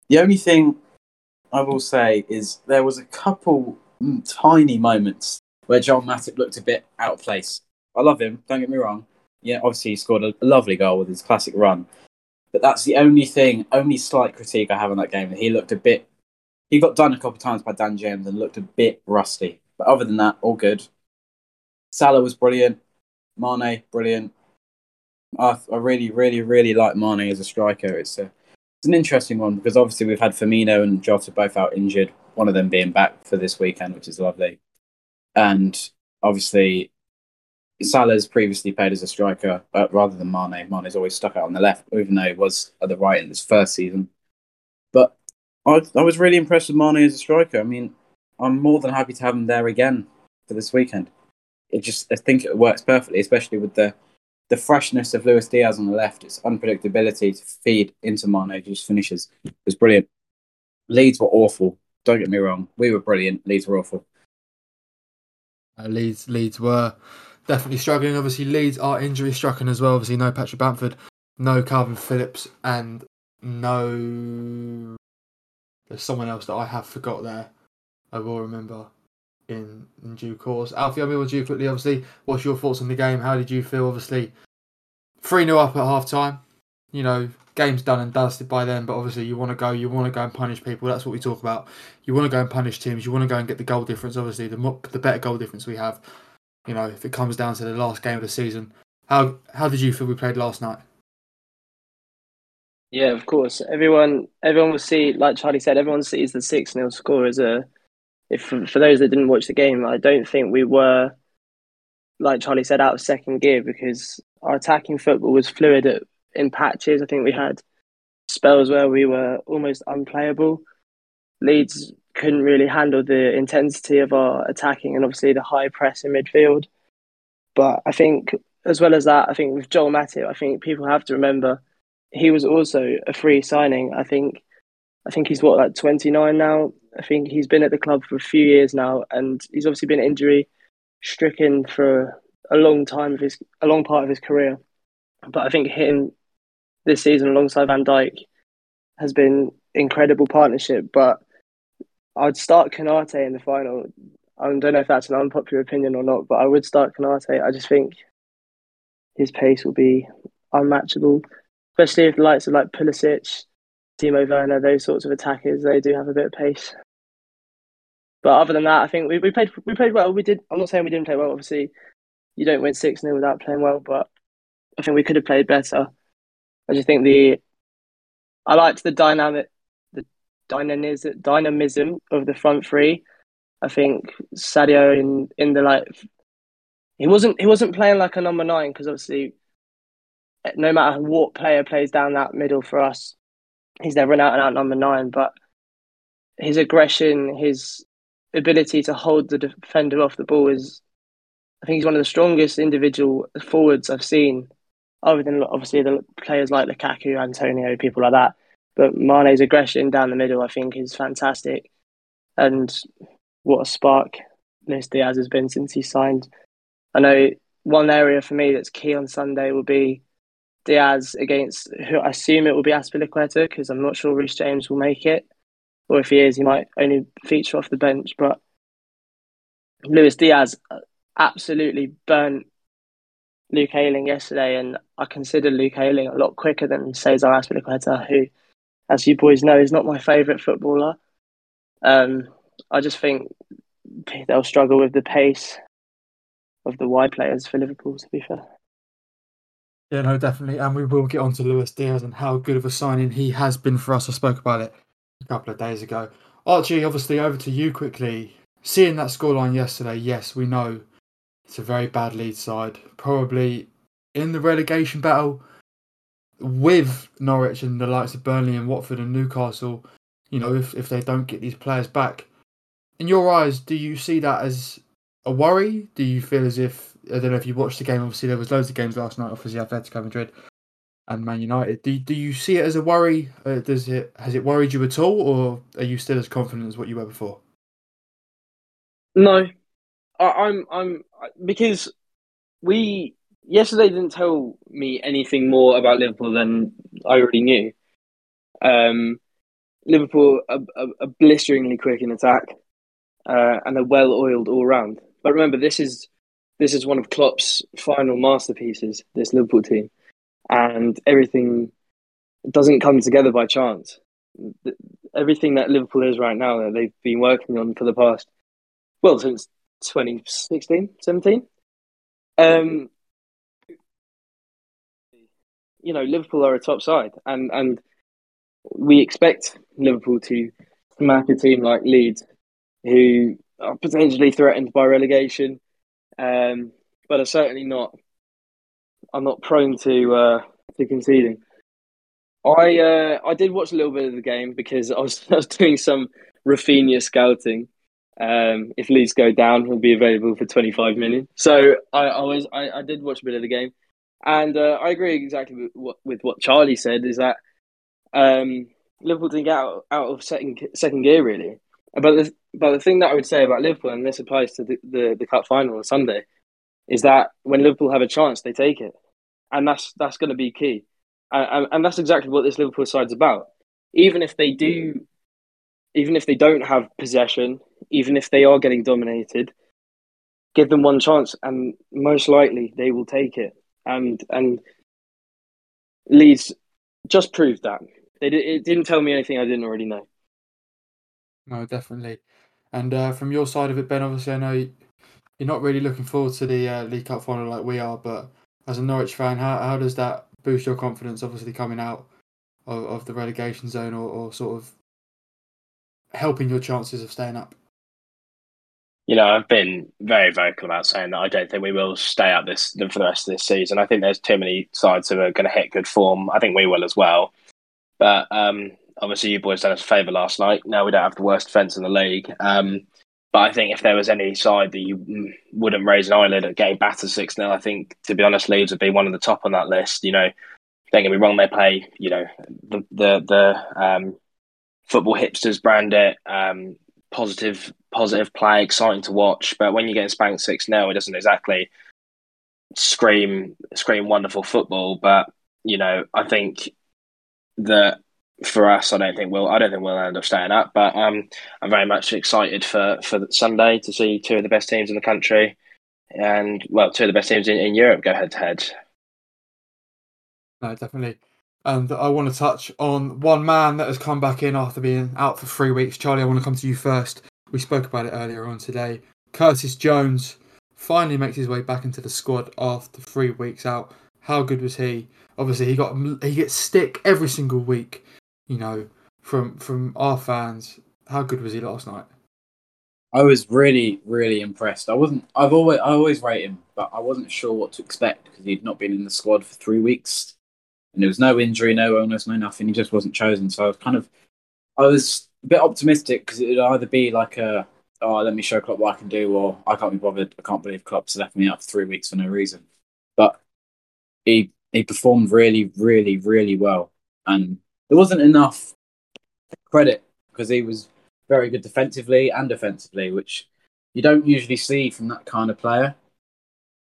The only thing I will say is there was a couple mm, tiny moments where Joel Matip looked a bit out of place. I love him. Don't get me wrong. Yeah, obviously he scored a lovely goal with his classic run but that's the only thing, only slight critique I have on that game. He looked a bit, he got done a couple of times by Dan James and looked a bit rusty. But other than that, all good. Salah was brilliant. Mane, brilliant. I, I really, really, really like Mane as a striker. It's a, it's an interesting one because obviously we've had Firmino and Jota both out injured. One of them being back for this weekend, which is lovely. And obviously Salah's previously played as a striker rather than Mane. Mane's always stuck out on the left, even though he was at the right in this first season. But I, I was really impressed with Mane as a striker. I mean, I'm more than happy to have him there again for this weekend. It just, I think it works perfectly, especially with the the freshness of Luis Diaz on the left. Its unpredictability to feed into just finishes it was brilliant. Leeds were awful. Don't get me wrong, we were brilliant. Leeds were awful. Uh, Leeds, Leeds were definitely struggling. Obviously, Leeds are injury stricken as well. Obviously, no Patrick Bamford, no Kalvin Phillips, and no. There's someone else that I have forgot there. I will remember in, in due course. Alfie, I'll be with you quickly. Obviously, what's your thoughts on the game? How did you feel? Obviously, 3 0 up at half time. You know, game's done and dusted by then, but obviously you want to go, you want to go and punish people. That's what we talk about. You want to go and punish teams. You want to go and get the goal difference. Obviously, the more, the better goal difference we have, you know, if it comes down to the last game of the season. How how did you feel we played last night? Yeah, of course. Everyone everyone will see, like Charlie said, everyone sees the six 0 score as a. If for those that didn't watch the game, I don't think we were, like Charlie said, out of second gear because our attacking football was fluid at, in patches. I think we had spells where we were almost unplayable. Leeds couldn't really handle the intensity of our attacking and obviously the high press in midfield. But I think, as well as that, I think with Joel Matip, I think people have to remember he was also a free signing. I think, I think he's what like twenty nine now. I think he's been at the club for a few years now, and he's obviously been injury stricken for a long time of his a long part of his career. But I think him this season alongside Van Dijk has been incredible partnership. But I'd start Konate in the final. I don't know if that's an unpopular opinion or not, but I would start Konate. I just think his pace will be unmatchable, especially if the likes of like Pulisic, Timo Werner, those sorts of attackers, they do have a bit of pace. But other than that, I think we, we played we played well. We did. I'm not saying we didn't play well. Obviously, you don't win six 0 without playing well, but I think we could have played better. I just think the I liked the dynamic dynamism dynamism of the front three. I think Sadio in in the like he wasn't he wasn't playing like a number nine because obviously no matter what player plays down that middle for us, he's never an out and out number nine. But his aggression, his ability to hold the defender off the ball is, I think he's one of the strongest individual forwards I've seen, other than obviously the players like Lukaku, Antonio, people like that. But Mane's aggression down the middle, I think, is fantastic. And what a spark Luis Diaz has been since he signed. I know one area for me that's key on Sunday will be Diaz against who I assume it will be Azpilicueta because I'm not sure Reece James will make it, or if he is, he might only feature off the bench. But Luis Diaz absolutely burnt Luke Ayling yesterday, and I consider Luke Ayling a lot quicker than Cesar Azpilicueta, who, as you boys know, is not my favourite footballer. Um, I just think they'll struggle with the pace of the wide players for Liverpool. To be fair. Yeah, no, definitely. And we will get on to Luis Diaz and how good of a signing he has been for us. I spoke about it a couple of days ago. Archie, obviously, over to you quickly. Seeing that scoreline yesterday, yes, we know it's a very bad Leeds side. Probably in the relegation battle with Norwich and the likes of Burnley and Watford and Newcastle, you know, if, if they don't get these players back. In your eyes, do you see that as a worry? Do you feel as if I don't know if you watched the game? Obviously, there was loads of games last night. Obviously, Atletico Madrid and Man United. Do do you see it as a worry? Uh, does it has it worried you at all, or are you still as confident as what you were before? No, I, I'm I'm because we yesterday didn't tell me anything more about Liverpool than I already knew. Um, Liverpool are, blisteringly quick in attack, uh, and are well oiled all round. But remember, this is this is one of Klopp's final masterpieces. This Liverpool team, and everything doesn't come together by chance. Everything that Liverpool is right now that they've been working on for the past, well, since 2016, 17. Um, you know, Liverpool are a top side, and and we expect Liverpool to smack a team like Leeds, who are potentially threatened by relegation, um, but are certainly not. Are not prone to uh, to conceding. I uh, I did watch a little bit of the game because I was *laughs* I was doing some Raphinha scouting. Um, if Leeds go down, he'll be available for twenty five million. So I, I was I, I did watch a bit of the game, and uh, I agree exactly with what, with what Charlie said. Is that um, Liverpool didn't get out, out of second second gear really. But the but the thing that I would say about Liverpool, and this applies to the, the, the cup final on Sunday, is that when Liverpool have a chance, they take it, and that's that's going to be key, and, and that's exactly what this Liverpool side's about. Even if they do, even if they don't have possession, even if they are getting dominated, give them one chance, and most likely they will take it. And and Leeds just proved that. They it didn't tell me anything I didn't already know. No, definitely. And uh, from your side of it, Ben, obviously, I know you're not really looking forward to the uh, League Cup final like we are, but as a Norwich fan, how, how does that boost your confidence, obviously, coming out of, of the relegation zone or, or sort of helping your chances of staying up? You know, I've been very vocal about saying that I don't think we will stay up this for the rest of this season. I think there's too many sides who are going to hit good form. I think we will as well. But um, obviously, you boys done us a favour last night. Now we don't have the worst defence in the league. Um, but I think if there was any side that you wouldn't raise an eyelid at getting battered 6 0, I think, to be honest, Leeds would be one of the top on that list. You know, don't get me wrong, they play, you know, the, the, the um, football hipsters brand it. Um, positive positive play, exciting to watch. But when you're getting spanked six 0 it doesn't exactly scream scream wonderful football. But you know, I think that for us, I don't think we'll I don't think we'll end up staying up. But um, I'm very much excited for for Sunday to see two of the best teams in the country, and well, two of the best teams in, in Europe go head to head. No, definitely. And I want to touch on one man that has come back in after being out for three weeks. Charlie, I want to come to you first. We spoke about it earlier on today. Curtis Jones finally makes his way back into the squad after three weeks out. How good was he? Obviously, he got he gets stick every single week. You know, from from our fans. How good was he last night? I was really, really impressed. I wasn't. I've always, I always rate him, but I wasn't sure what to expect because he'd not been in the squad for three weeks, and there was no injury, no illness, no nothing. He just wasn't chosen. So I was kind of, I was a bit optimistic because it would either be like a, oh, let me show Klopp what I can do, or I can't be bothered. I can't believe Klopp's left me out for three weeks for no reason. But he he performed really, really, really well, and there wasn't enough credit because he was very good defensively and offensively, which you don't usually see from that kind of player.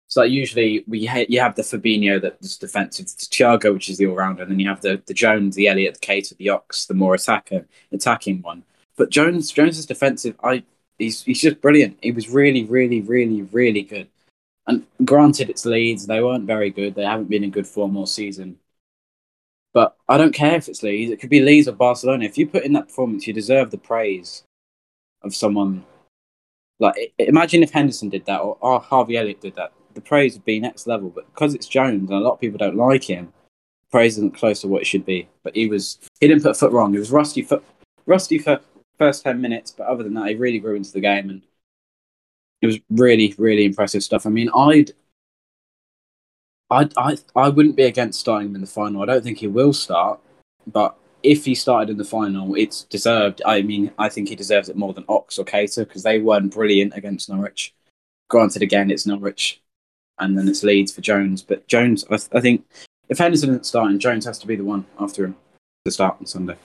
So usually we ha- you have the Fabinho that's defensive, the Thiago which is the all rounder, and then you have the the Jones, the Elliot, the Keita, the Ox, the more attacker attacking one. But Jones Jones is defensive. I he's he's just brilliant. He was really, really, really, really good. And granted, it's Leeds; they weren't very good. They haven't been in good form all season. But I don't care if it's Leeds. It could be Leeds or Barcelona. If you put in that performance, you deserve the praise of someone. Like, imagine if Henderson did that or, or Harvey Elliott did that. The praise would be next level. But because it's Jones and a lot of people don't like him, praise isn't close to what it should be. But he was he didn't put a foot wrong. He was rusty foot rusty for first ten minutes, but other than that, he really grew into the game and it was really really impressive stuff. I mean, I'd. I, I I wouldn't be against starting him in the final. I don't think he will start, but if he started in the final, it's deserved. I mean, I think he deserves it more than Ox or Keita because they weren't brilliant against Norwich. Granted, again, it's Norwich, and then it's Leeds for Jones. But Jones, I, I think, if Henderson isn't starting, Jones has to be the one after him to start on Sunday.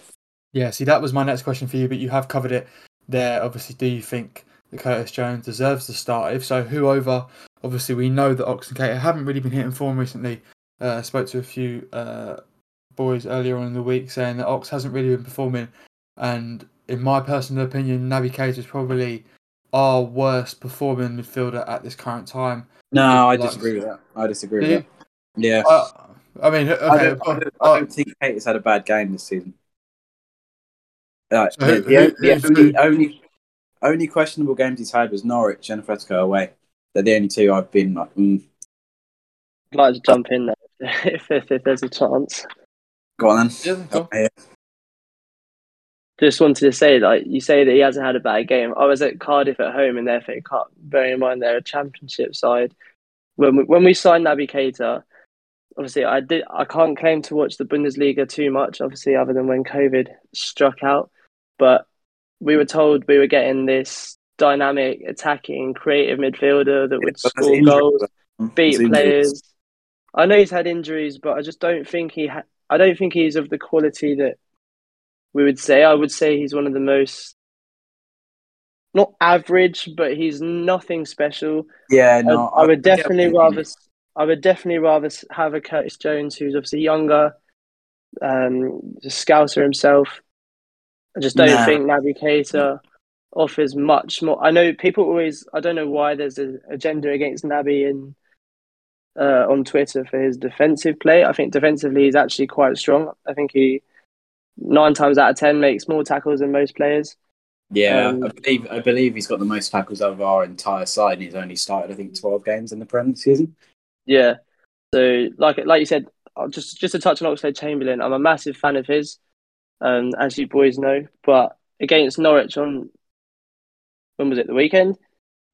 Yeah, see, that was my next question for you, but you have covered it there. Obviously, do you think that Curtis Jones deserves to start? If so, who over? Obviously, we know that Ox and Keita haven't really been hitting form recently. Uh, I spoke to a few uh, boys earlier on in the week saying that Ox hasn't really been performing, and in my personal opinion, Naby Keita is probably our worst performing midfielder at this current time. No, I Like- disagree with that. I disagree with that. Yeah, Uh, I mean, okay, I, don't, I, uh, don't, I don't think had a bad game this season. Uh, So who- the, the, who- the only, who? Only only questionable games he's had was Norwich and Fresco away. They're the only two I've been like, mm, I'd like to jump in there *laughs* if, if, if there's a chance. go on then. Yeah, go Just wanted to say, like you say that he hasn't had a bad game. I was at Cardiff at home in their FA Cup. Bearing in mind they're a Championship side. When we, when we signed Naby Keita, obviously I did. I can't claim to watch the Bundesliga too much, obviously, other than when COVID struck out. But we were told we were getting this dynamic, attacking, creative midfielder that would score goals, beat players. I know he's had injuries, but I just don't think he. Ha- I don't think he's of the quality that we would say. I would say he's one of the most not average, but he's nothing special. Yeah, no, I, I would get definitely you rather. I would definitely rather have a Curtis Jones who's obviously younger, um, a Scouser himself. I just don't Nah. think Naby Keita offers much more. I know people always. I don't know why there's an agenda against Naby in uh, on Twitter for his defensive play. I think defensively he's actually quite strong. I think he nine times out of ten makes more tackles than most players. Yeah, Um, I believe I believe he's got the most tackles out of our entire side, and he's only started I think twelve games in the Prem season. Yeah. So like like you said, uh, just just to touch on Oxlade Chamberlain, I'm a massive fan of his, um, as you boys know. But against Norwich on when was it the weekend?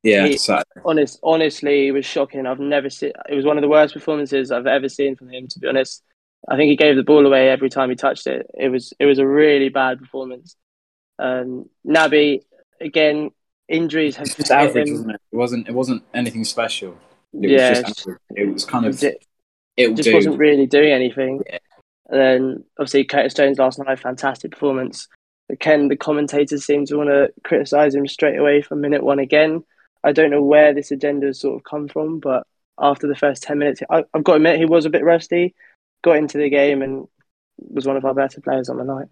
Yeah, He- Honest, honestly, it was shocking. I've never seen. It was one of the worst performances I've ever seen from him. To be honest, I think he gave the ball away every time he touched it. It was it was a really bad performance. Um, Naby again, injuries have just average, wasn't it? It wasn't. It wasn't anything special. It Yeah, was just average. It was kind of. It- It'll just do. wasn't really doing anything. Yeah. And then obviously Curtis Jones last night, fantastic performance. Ken, the commentators seem to want to criticise him straight away from minute one again. I don't know where this agenda has sort of come from, but after the first 10 minutes, I, I've got to admit he was a bit rusty, got into the game and was one of our better players on the night.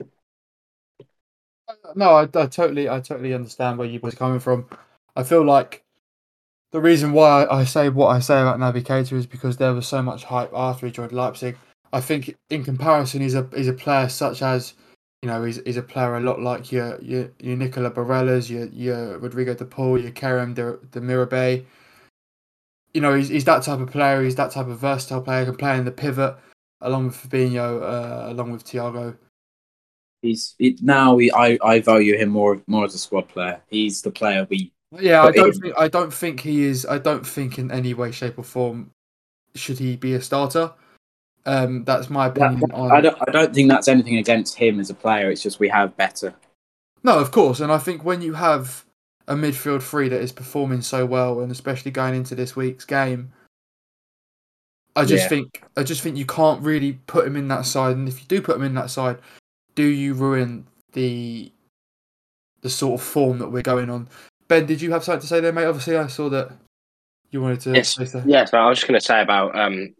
No, I, I totally, I totally understand where you are coming from. I feel like the reason why I say what I say about Naby Keita is because there was so much hype after he joined Leipzig. I think in comparison, he's a he's a player such as you know he's, he's a player a lot like your your, your Nicola Barellas, your your Rodrigo De Paul, your Kerem De, De Mirabe. You know he's he's that type of player. He's that type of versatile player. Can play in the pivot along with Fabinho, uh, along with Thiago. He's it, now. We, I I value him more more as a squad player. He's the player we. Yeah, I don't think I don't think he is. I don't think in any way, shape, or form should he be a starter. Um, that's my opinion on. I don't. I don't think that's anything against him as a player. It's just we have better. No, of course, and I think when you have a midfield three that is performing so well, and especially going into this week's game, I just Yeah. think I just think you can't really put him in that side. And if you do put him in that side, do you ruin the the sort of form that we're going on? Ben, did you have something to say there, mate? Obviously, I saw that you wanted to. Yes. say so. Yes, but I was just going to say about um, like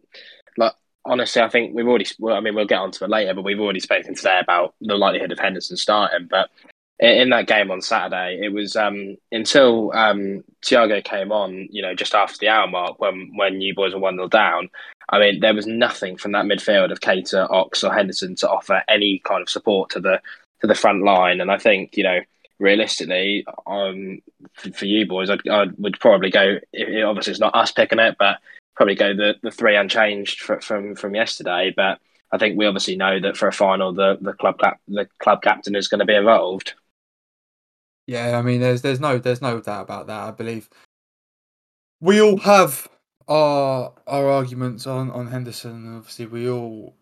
honestly, I think we've already. Well, I mean, we'll get onto it later, but we've already spoken today about the likelihood of Henderson starting. But in, that game on Saturday, it was um, until um, Thiago came on, you know, just after the hour mark when when you boys were one 0 down. I mean, there was nothing from that midfield of Keita, Ox, or Henderson to offer any kind of support to the to the front line. And I think you know, realistically, um, for, for you boys, I'd, I would probably go. Obviously, it's not us picking it, but probably go the, the three unchanged for, from from yesterday. But I think we obviously know that for a final, the the club the club captain is going to be involved. Yeah, I mean, there's there's no there's no doubt about that. I believe we all have our our arguments on on Henderson. Obviously, we all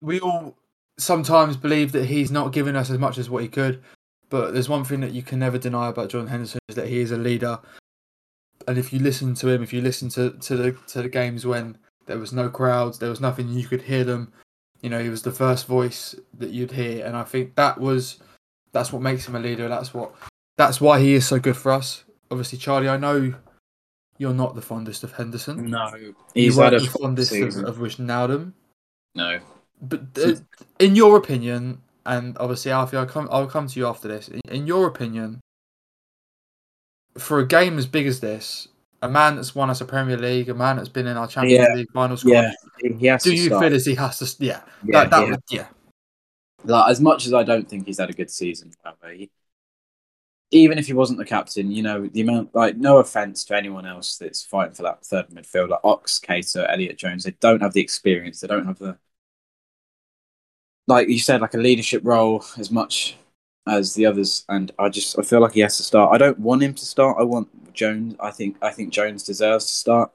we all sometimes believe that he's not giving us as much as what he could. But there's one thing that you can never deny about Jordan Henderson is that he is a leader. And if you listen to him, if you listen to, to the to the games when there was no crowds, there was nothing, you could hear them. You know, he was the first voice that you'd hear, and I think that was that's what makes him a leader. That's what that's why he is so good for us. Obviously, Charlie, I know you're not the fondest of Henderson. No, he's you weren't the fondest of, of Wijnaldum. No, but uh, in your opinion, and obviously Alfie, I'll come I'll come to you after this. In, in your opinion, for a game as big as this, a man that's won us a Premier League, a man that's been in our Champions yeah. League final squad, yeah, do you start. feel as he has to? Yeah, yeah, that, that yeah. Would, yeah. Like, as much as I don't think he's had a good season, he, even if he wasn't the captain, you know, the amount, like, no offense to anyone else that's fighting for that third midfield, like Ox, Keita, Elliot Jones, they don't have the experience, they don't have the, like you said, like a leadership role as much as the others. And I just, I feel like he has to start. I don't want him to start. I want Jones. I think, I think Jones deserves to start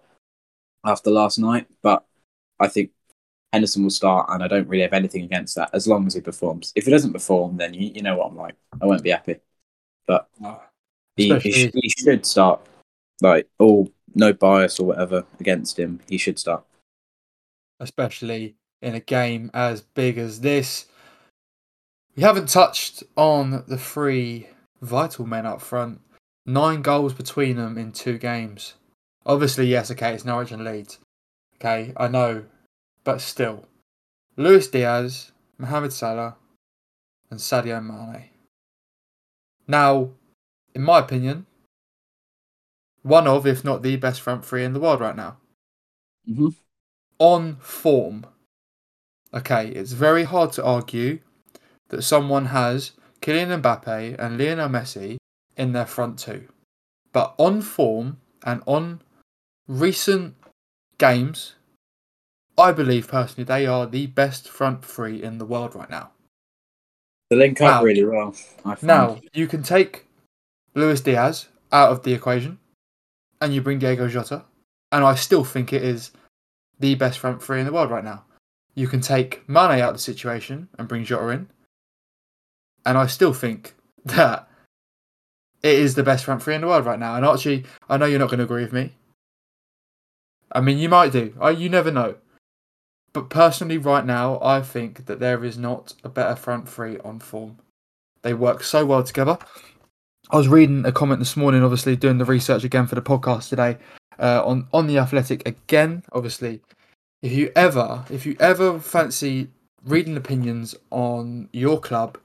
after last night, but I think Henderson will start, and I don't really have anything against that as long as he performs. If he doesn't perform, then you, you know what I'm like. I won't be happy. But he, he, sh- he, should start. Like all no bias or whatever against him, he should start. Especially in a game as big as this. We haven't touched on the three vital men up front. Nine goals between them in two games. Obviously, yes, okay, it's Norwich and Leeds. Okay, I know but still, Luis Diaz, Mohamed Salah, and Sadio Mane. Now, in my opinion, one of, if not the best front three in the world right now. Mm-hmm. On form. Okay, it's very hard to argue that someone has Kylian Mbappe and Lionel Messi in their front two. But on form and on recent games, I believe personally they are the best front three in the world right now. They link up now, really well. Now you can take Luis Diaz out of the equation, and you bring Diego Jota, and I still think it is the best front three in the world right now. You can take Mane out of the situation and bring Jota in, and I still think *laughs* that it is the best front three in the world right now. And Archie, I know you're not going to agree with me. I mean, you might do. I, you never know. But personally, right now, I think that there is not a better front three on form. They work so well together. I was reading a comment this morning, obviously doing the research again for the podcast today uh, on on the Athletic again. Obviously, if you ever if you ever fancy reading opinions on your club,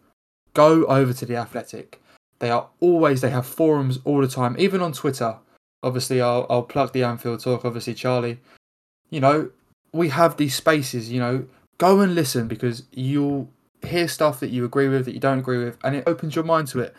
go over to the Athletic. They are always they have forums all the time, even on Twitter. Obviously, I'll I'll plug the Anfield Talk. Obviously, Charlie. You know, we have these spaces, you know, go and listen because you'll hear stuff that you agree with, that you don't agree with, and it opens your mind to it.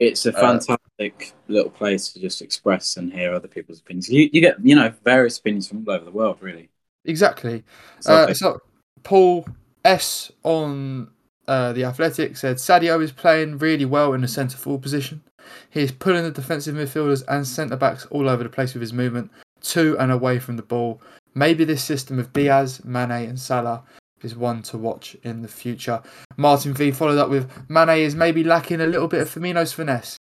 It's a fantastic uh, little place to just express and hear other people's opinions. You, you get, you know, various opinions from all over the world, really. Exactly. Uh, so, Paul S on uh, the Athletic said Sadio is playing really well in the centre forward position. He is pulling the defensive midfielders and centre backs all over the place with his movement to and away from the ball. Maybe this system of Diaz, Mane, and Salah is one to watch in the future. Martin V followed up with Mane is maybe lacking a little bit of Firmino's finesse,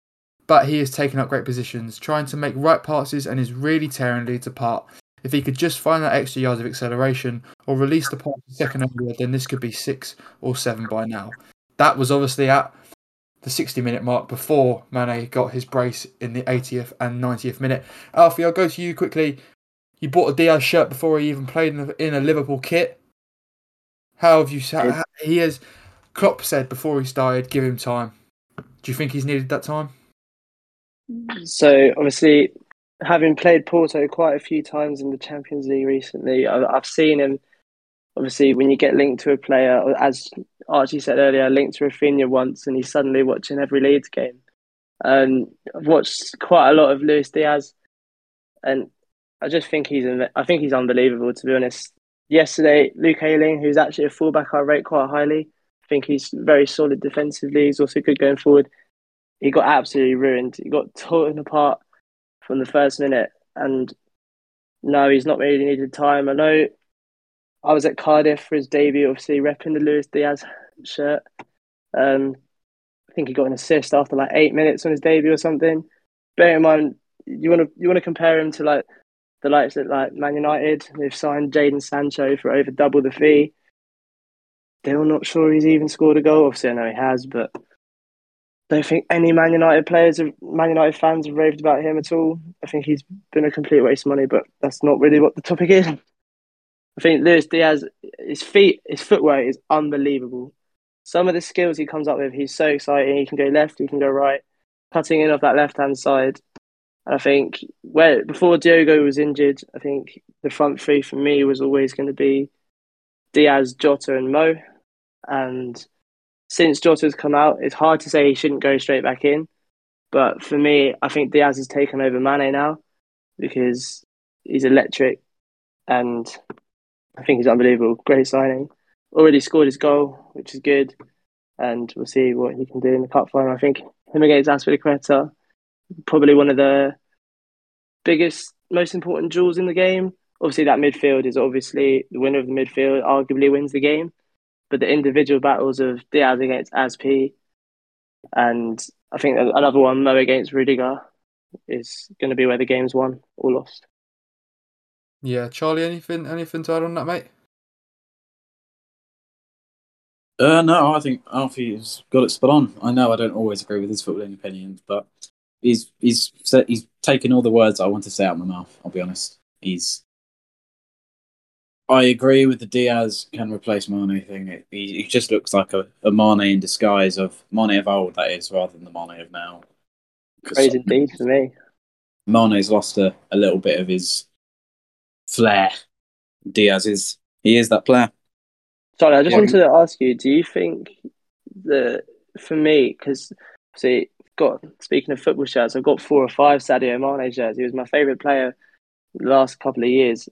but he is taking up great positions, trying to make right passes, and is really tearing Leeds apart. If he could just find that extra yards of acceleration or release the pass second earlier, then this could be six or seven by now. That was obviously at the 60 minute mark before Mane got his brace in the 80th and 90th minute. Alfie, I'll go to you quickly. You bought a Diaz shirt before he even played in a, Liverpool kit. How have you? How, he has. Klopp said before he started, give him time. Do you think he's needed that time? So obviously, having played Porto quite a few times in the Champions League recently, I've seen him. Obviously, when you get linked to a player, as Archie said earlier, linked to Raphinha once, and he's suddenly watching every Leeds game. And I've watched quite a lot of Luis Diaz, and I just think he's I think he's unbelievable to be honest. Yesterday, Luke Ayling, who's actually a fullback I rate quite highly, I think he's very solid defensively. He's also good going forward. He got absolutely ruined. He got torn apart from the first minute, and no, he's not really needed time. I know I was at Cardiff for his debut, obviously repping the Luis Diaz shirt. Um, I think he got an assist after like eight minutes on his debut or something. Bear in mind, you want to you want to compare him to like the likes of like Man United. They've signed Jadon Sancho for over double the fee. Still not sure he's even scored a goal. Obviously, I know he has, but don't think any Man United players, Man United fans have raved about him at all. I think he's been a complete waste of money, but that's not really what the topic is. I think Luis Diaz, his feet, his footwork is unbelievable. Some of the skills he comes up with, he's so exciting. He can go left, he can go right, cutting in off that left hand side. I think where before Diogo was injured, I think the front three for me was always going to be Diaz, Jota, and Mo. And since Jota's come out, it's hard to say he shouldn't go straight back in. But for me, I think Diaz has taken over Mane now because he's electric and I think he's unbelievable. Great signing. Already scored his goal, which is good. And we'll see what he can do in the cup final. I think him against Azpilicueta, probably one of the biggest, most important jewels in the game. Obviously, that midfield is obviously the winner of the midfield, arguably wins the game. But the individual battles of Diaz against Azpi and I think another one, Mo against Rudiger, is going to be where the game's won or lost. Yeah, Charlie, anything anything to add on that, mate? Uh, no, I think Alfie's got it spot on. I know I don't always agree with his footballing opinions, but he's he's he's taken all the words I want to say out of my mouth. I'll be honest. He's. I agree with the Diaz can replace Mane thing. he, he just looks like a, a Mane in disguise of Mane of old, that is, rather than the Mane of now. Crazy indeed for me. Mane's lost a, a little bit of his flair. Diaz is he is that player. Sorry, I just wanted to ask you: Do you think that for me, because see, got speaking of football shirts, I've got four or five Sadio Mane shirts. He was my favourite player the last couple of years.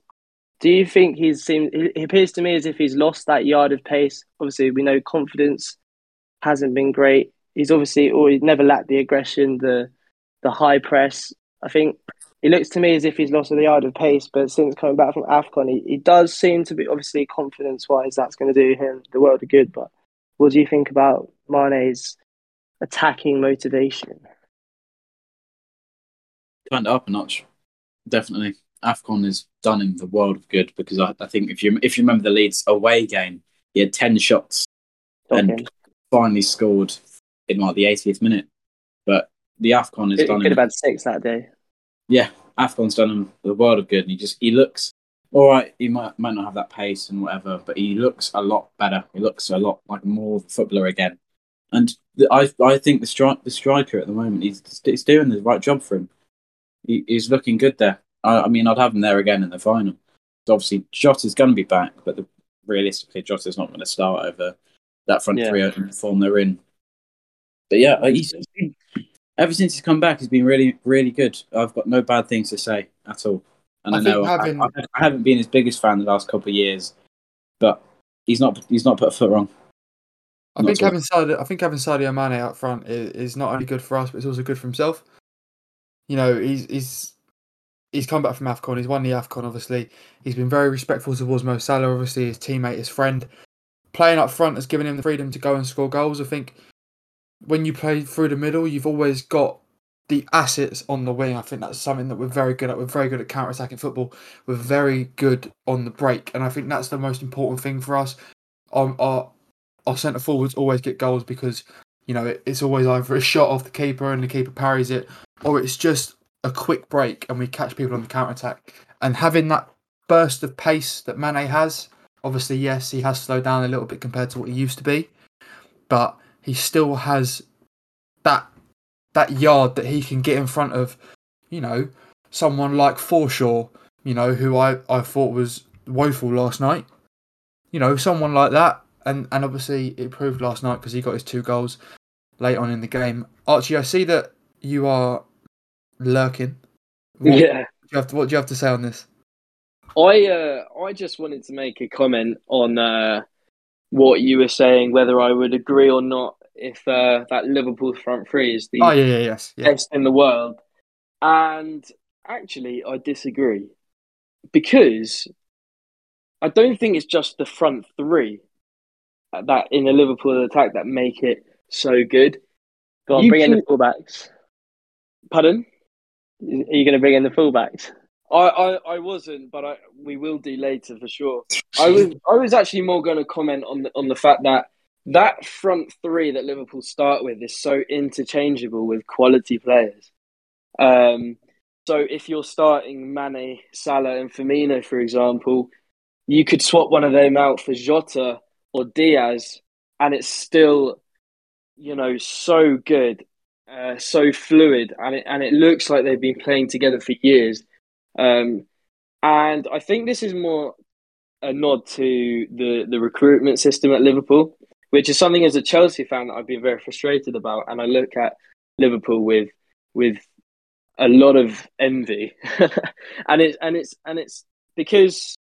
Do you think he's seemed? He appears to me as if he's lost that yard of pace. Obviously, we know confidence hasn't been great. He's obviously always never lacked the aggression, the the high press. I think he looks to me as if he's lost the yard of pace, but since coming back from AFCON, he, he does seem to be obviously confidence wise, that's going to do him the world of good. But what do you think about Mane's attacking motivation? Turned up a notch, definitely. AFCON has done him the world of good because I, I think if you if you remember the Leeds away game, he had 10 shots and finally scored in like the 80th minute. But the AFCON has it, done could him. have had six that day yeah, AFCON's done him the world of good. And he just he looks all right. He might might not have that pace and whatever, but he looks a lot better. He looks a lot like more of a footballer again. And the, I I think the strike the striker at the moment he's he's doing the right job for him. He, he's looking good there. I, I, mean, I'd have him there again in the final. So obviously, Jota's going to be back, but the, realistically, Jota's not going to start over that front yeah. three form they're in. But yeah, he's, ever since he's come back, he's been really, really good. I've got no bad things to say at all. And I, I know having... I, I, haven't been his biggest fan the last couple of years, but he's not he's not put a foot wrong. I think having Sadio, I think having Sadio Mane up front is, is not only good for us, but it's also good for himself. You know, he's he's he's come back from AFCON. He's won the AFCON, obviously. He's been very respectful towards Mo Salah, obviously, his teammate, his friend. Playing up front has given him the freedom to go and score goals. I think when you play through the middle, you've always got the assets on the wing. I think that's something that we're very good at. We're very good at counter attacking football. We're very good on the break, and I think that's the most important thing for us. Um, our our centre forwards always get goals because you know it, it's always either a shot off the keeper and the keeper parries it, or it's just a quick break and we catch people on the counter attack. And having that burst of pace that Mane has, obviously yes, he has slowed down a little bit compared to what he used to be, but he still has that that yard that he can get in front of, you know, someone like Forshaw, you know, who I, I thought was woeful last night. You know, someone like that. And, and obviously it proved last night because he got his two goals late on in the game. Archie, I see that you are lurking. What, Yeah. do you have to, what do you have to say on this? I uh, I just wanted to make a comment on uh, what you were saying, whether I would agree or not if uh, that Liverpool front three is the Oh, yeah, yeah, yes. Yeah. best in the world. And actually, I disagree because I don't think it's just the front three that in the Liverpool attack that make it so good. Go on, You bring in the fullbacks. Pardon? Are you going to bring in the fullbacks? I, I, I wasn't, but I, we will do later for sure. I was I was actually more going to comment on the on the fact that that front three that Liverpool start with is so interchangeable with quality players. Um, so if you're starting Mane, Salah, and Firmino, for example, you could swap one of them out for Jota or Diaz, and it's still, you know, so good, uh, so fluid, and it and it looks like they've been playing together for years. Um, and I think this is more a nod to the, the recruitment system at Liverpool, which is something as a Chelsea fan that I've been very frustrated about. And I look at Liverpool with with a lot of envy, *laughs* and it's and it's and it's because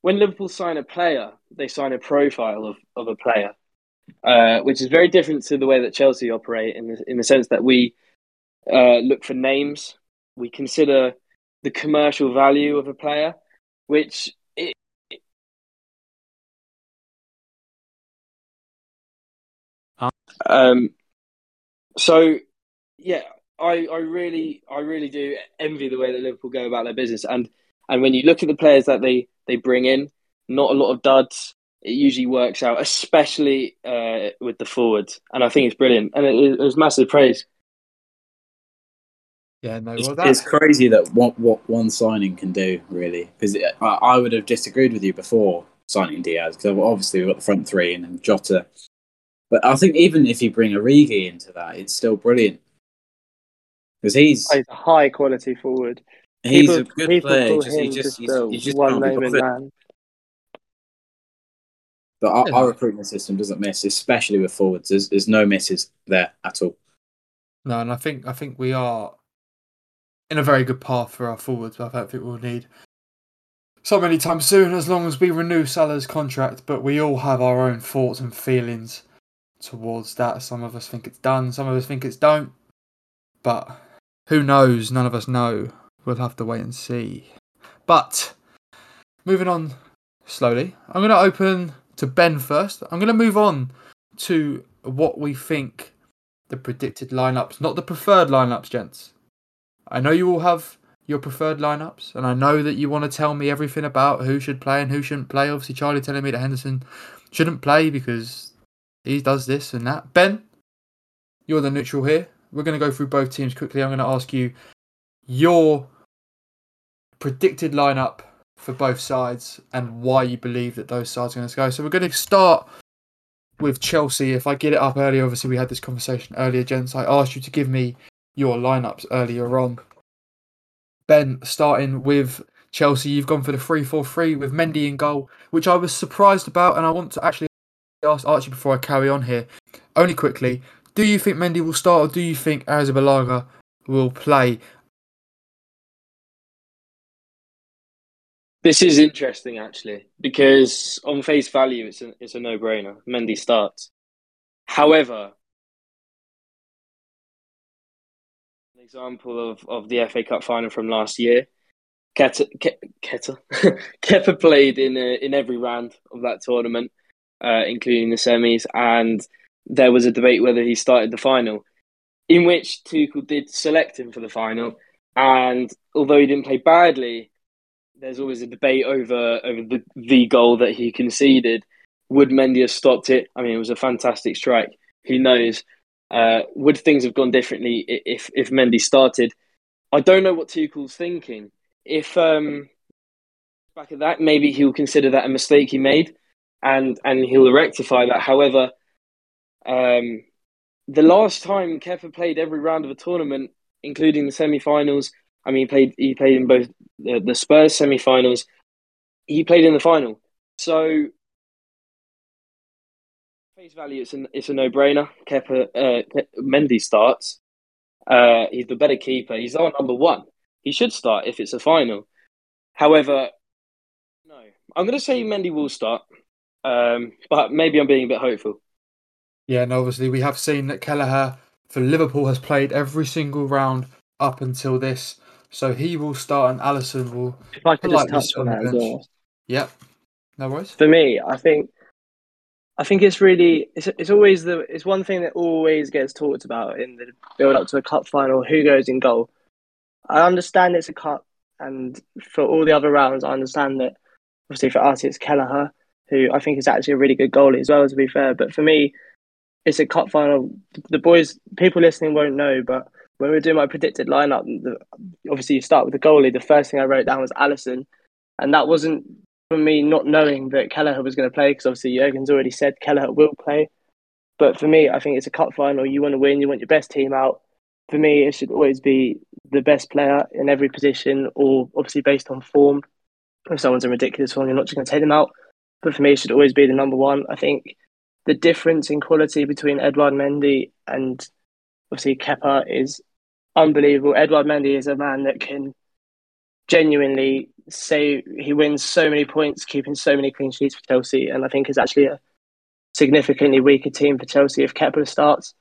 when Liverpool sign a player, they sign a profile of, of a player, uh, which is very different to the way that Chelsea operate in the, in the sense that we uh, look for names, we consider the commercial value of a player, which um, so yeah, I, I really I really do envy the way that Liverpool go about their business, and and when you look at the players that they they bring in, not a lot of duds. It usually works out, especially uh, with the forwards, and I think it's brilliant, and it, it was massive praise. Yeah, no, It's, well, that, it's crazy that what what one signing can do, really. Because I, I would have disagreed with you before signing Diaz, because obviously we've got the front three and then Jota. But I think even if you bring Origi into that, it's still brilliant. Because he's He's a high quality forward. he's people, a good player. Just, he just, just he's, just one can't be moment man. But our, our recruitment system doesn't miss, especially with forwards. There's, there's no misses there at all. No, and I think I think we are in a very good path for our forwards. I don't think we'll need so many times soon as long as we renew Salah's contract. But we all have our own thoughts and feelings towards that. Some of us think it's done, some of us think it's don't. But who knows? None of us know. We'll have to wait and see. But moving on slowly, I'm going to open to Ben first. I'm going to move on to what we think the predicted lineups, not the preferred lineups, gents. I know you all have your preferred lineups, and I know that you want to tell me everything about who should play and who shouldn't play. Obviously, Charlie telling me that Henderson shouldn't play because he does this and that. Ben, you're the neutral here. We're going to go through both teams quickly. I'm going to ask you your predicted lineup for both sides and why you believe that those sides are going to go. So we're going to start with Chelsea. If I get it up earlier, obviously we had this conversation earlier, gents. I asked you to give me your lineups earlier on. Ben, starting with Chelsea, you've gone for the 3 4 3 with Mendy in goal, which I was surprised about. And I want to actually ask Archie before I carry on here. Only quickly, do you think Mendy will start or do you think Arrizabalaga will play? This is interesting actually because on face value, it's a it's a no brainer. Mendy starts. However, an example of, of the FA Cup final from last year, Keta, Ke- Keta, *laughs* Kepa played in uh in every round of that tournament, uh, including the semis, and there was a debate whether he started the final, in which Tuchel did select him for the final, and although he didn't play badly, there's always a debate over over the, the goal that he conceded. Would Mendy have stopped it? I mean, it was a fantastic strike. Who knows? Uh, would things have gone differently if if Mendy started? I don't know what Tuchel's thinking. If um, back at that, maybe he'll consider that a mistake he made, and and he'll rectify that. However, Um, the last time Kepa played every round of a tournament, including the semi-finals, I mean, he played he played in both the, the Spurs semi-finals. He played in the final, so face value, it's a it's a no-brainer. Kepa uh, Mendy starts. Uh, he's the better keeper. He's our number one. He should start if it's a final. However, no, I'm going to say Mendy will start, um, but maybe I'm being a bit hopeful. Yeah, and obviously we have seen that Kelleher for Liverpool has played every single round up until this, so he will start and Alisson will. If I could just touch on that as well. Yep, no worries. For me, I think, I think it's really it's it's always the it's one thing that always gets talked about in the build up to a cup final. Who goes in goal? I understand it's a cup, and for all the other rounds, I understand that. Obviously, for us, it's Kelleher, who I think is actually a really good goalie as well. To be fair, but for me, it's a cup final. The boys, people listening won't know, but when we were doing my predicted lineup, the, obviously you start with the goalie. The first thing I wrote down was Alisson, and that wasn't for me not knowing that Kelleher was going to play because obviously Jurgen's already said Kelleher will play. But for me, I think it's a cup final. You want to win. You want your best team out. For me, it should always be the best player in every position, or obviously based on form. If someone's in ridiculous form, you're not just going to take them out. But for me, it should always be the number one. I think the difference in quality between Edouard Mendy and obviously Kepa is unbelievable. Edouard Mendy is a man that can genuinely say he wins so many points, keeping so many clean sheets for Chelsea, and I think is actually a significantly weaker team for Chelsea if Kepa starts.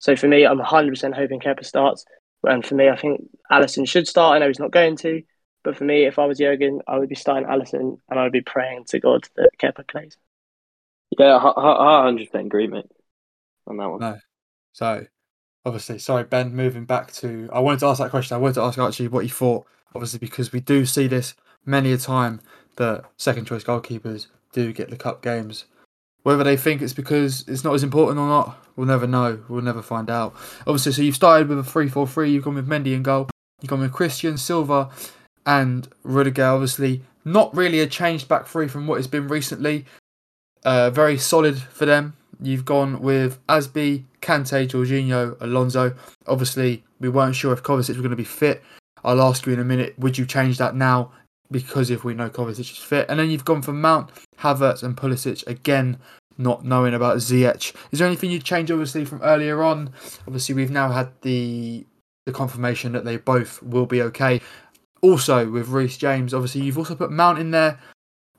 So for me, I'm 100% hoping Kepa starts. And for me, I think Alisson should start. I know he's not going to, but for me, if I was Jurgen, I would be starting Alisson and I would be praying to God that Kepa plays. Yeah, I hundred percent agree, mate, on that one. No, so obviously, sorry, Ben. Moving back to, I wanted to ask that question. I wanted to ask actually what you thought, obviously, because we do see this many a time that second choice goalkeepers do get the cup games. Whether they think it's because it's not as important or not, we'll never know. We'll never find out. Obviously, so you've started with a 3 4 3, you've gone with Mendy in goal, you've gone with Christensen, Silva, and Rudiger. Obviously, not really a changed back three from what it's been recently. Uh, very solid for them. You've gone with Azpi, Kante, Jorginho, Alonso. Obviously, we weren't sure if Kovacic was going to be fit. I'll ask you in a minute, would you change that now? Because if we know Kovacic is fit. And then you've gone for Mount, Havertz, and Pulisic. Again, not knowing about Ziyech. Is there anything you'd change, obviously, from earlier on? Obviously, we've now had the the confirmation that they both will be okay. Also, with Reece James, obviously, you've also put Mount in there.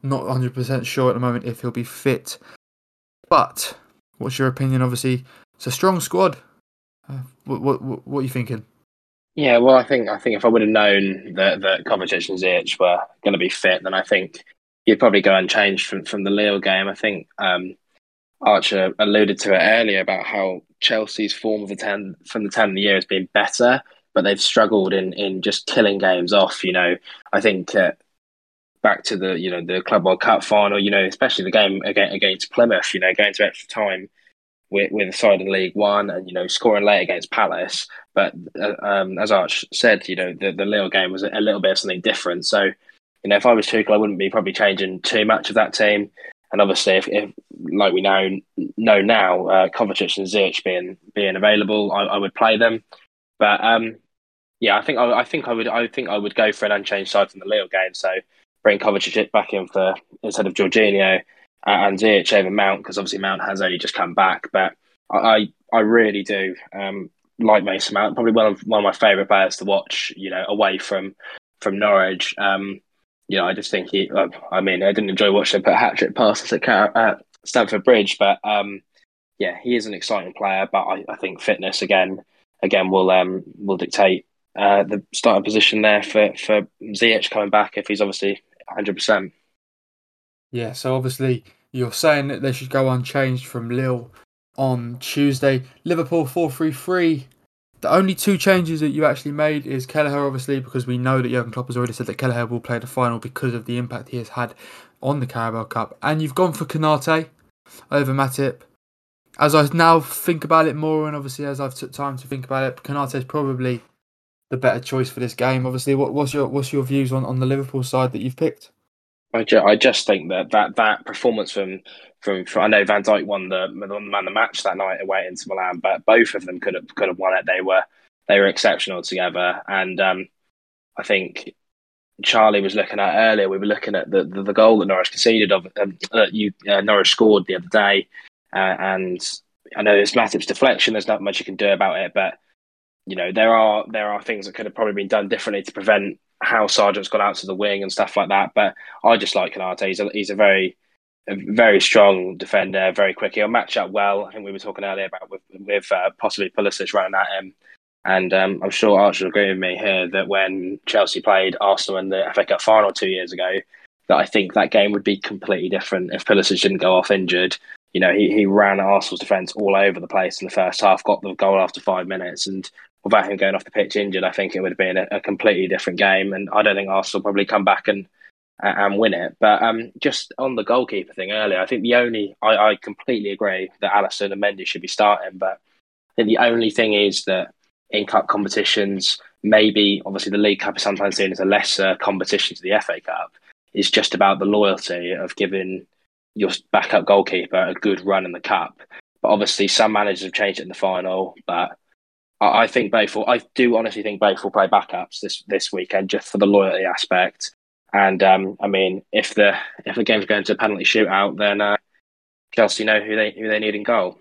Not 100% sure at the moment if he'll be fit. But what's your opinion? Obviously, it's a strong squad. Uh, what, what, what are you thinking? Yeah, well, I think I think if I would have known that that Kovacic and were going to be fit, then I think you'd probably go unchanged from from the Lille game. I think um, Archer alluded to it earlier about how Chelsea's form of the ten from the ten of the year has been better, but they've struggled in in just killing games off. You know, I think uh, back to the you know the Club World Cup final, you know, especially the game against Plymouth, you know, going to extra time with with a side in League One and you know scoring late against Palace. But uh, um, as Arch said, you know, the the Lille game was a little bit of something different. So, you know, if I was Tuchel, I wouldn't be probably changing too much of that team. And obviously, if, if like we now know now, uh, Kovacic and Ziyech being being available, I, I would play them. But um, yeah, I think I, I think I would I think I would go for an unchanged side from the Lille game. So bring Kovacic back in for instead of Jorginho and Ziyech over Mount because obviously Mount has only just come back. But I I really do um, like Mason Mount. Probably one of one of my favourite players to watch. You know, away from from Norwich. Um, you know, I just think he. Uh, I mean, I didn't enjoy watching him put hat trick passes at, at Stamford Bridge, but um, yeah, he is an exciting player. But I, I think fitness again again will um will dictate uh, the starting position there for for Ziyech coming back if he's obviously hundred percent. Yeah, so obviously you're saying that they should go unchanged from Lille on Tuesday. Liverpool 4 3 3. The only two changes that you actually made is Kelleher, obviously, because we know that Jurgen Klopp has already said that Kelleher will play the final because of the impact he has had on the Carabao Cup. And you've gone for Konate over Matip. As I now think about it more, and obviously as I've took time to think about it, Konate is probably the better choice for this game. Obviously, what, what's your what's your views on, on the Liverpool side that you've picked? I, ju- I just think that, that that performance from from, from I know Van Dijk won the the man the match that night away Inter Milan, but both of them could have could have won it. They were they were exceptional together, and um, I think Charlie was looking at earlier. We were looking at the the, the goal that Norwich conceded of um, that you uh, Norwich scored the other day, uh, and I know it's Matip's deflection. There's not much you can do about it, but you know there are there are things that could have probably been done differently to prevent how Sargent's gone out to the wing and stuff like that. But I just like Konate. He's a, he's a very a very strong defender, very quick. He'll match up well. I think we were talking earlier about with, with uh, possibly Pulisic running at him. And um, I'm sure Archer will agree with me here that when Chelsea played Arsenal in the FA Cup final two years ago, that I think that game would be completely different if Pulisic didn't go off injured. You know, he, he ran Arsenal's defence all over the place in the first half, got the goal after five minutes, and without him going off the pitch injured, I think it would have been a, a completely different game. And I don't think Arsenal probably come back and and win it. But um, just on the goalkeeper thing earlier, I think the only I, I completely agree that Alisson and Mendy should be starting. But I think the only thing is that in cup competitions, maybe obviously the League Cup is sometimes seen as a lesser competition to the FA Cup. It's just about the loyalty of giving your backup goalkeeper a good run in the cup. But obviously, some managers have changed it in the final. But I, I think both will. I do honestly think both will play backups this this weekend just for the loyalty aspect. And um, I mean, if the if the game's going to a penalty shootout, then uh, Chelsea know who they who they need in goal.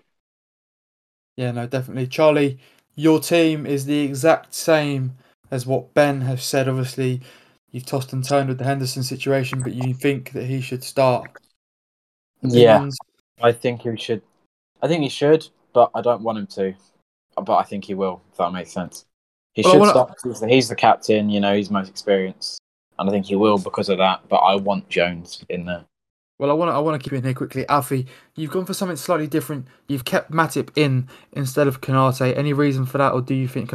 Yeah, no, definitely, Charlie. Your team is the exact same as what Ben has said. Obviously, you've tossed and turned with the Henderson situation, but you think that he should start. Yeah, I think he should. I think he should, but I don't want him to. But I think he will. If that makes sense. He Well, I should wanna- start. because He's the captain. You know, he's most experienced, and I think he will because of that. But I want Jones in there. Well, I want to I want to keep it in here quickly. Alfie, you've gone for something slightly different. You've kept Matip in instead of Konate. Any reason for that, or do you think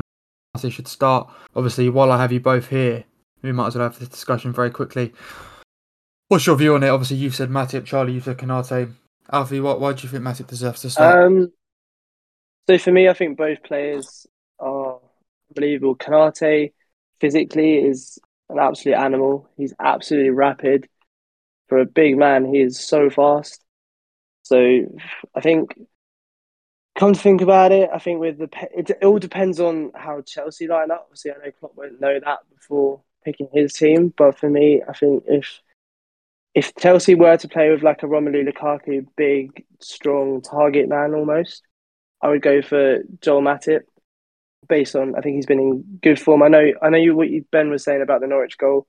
Konate should start? Obviously, while I have you both here, we might as well have this discussion very quickly. What's your view on it? Obviously, you've said Matip. Charlie, you've said Konate. Alfie, what, why do you think Matip deserves to start? Um, so for me, I think both players are unbelievable. Konate physically is an absolute animal. He's absolutely rapid. For a big man, he is so fast. So I think, come to think about it, I think with the it, it all depends on how Chelsea line up. Obviously, I know Klopp won't know that before picking his team, but for me, I think if if Chelsea were to play with like a Romelu Lukaku, big, strong target man almost, I would go for Joel Matip. Based on, I think he's been in good form. I know, I know you what you, Ben was saying about the Norwich goal.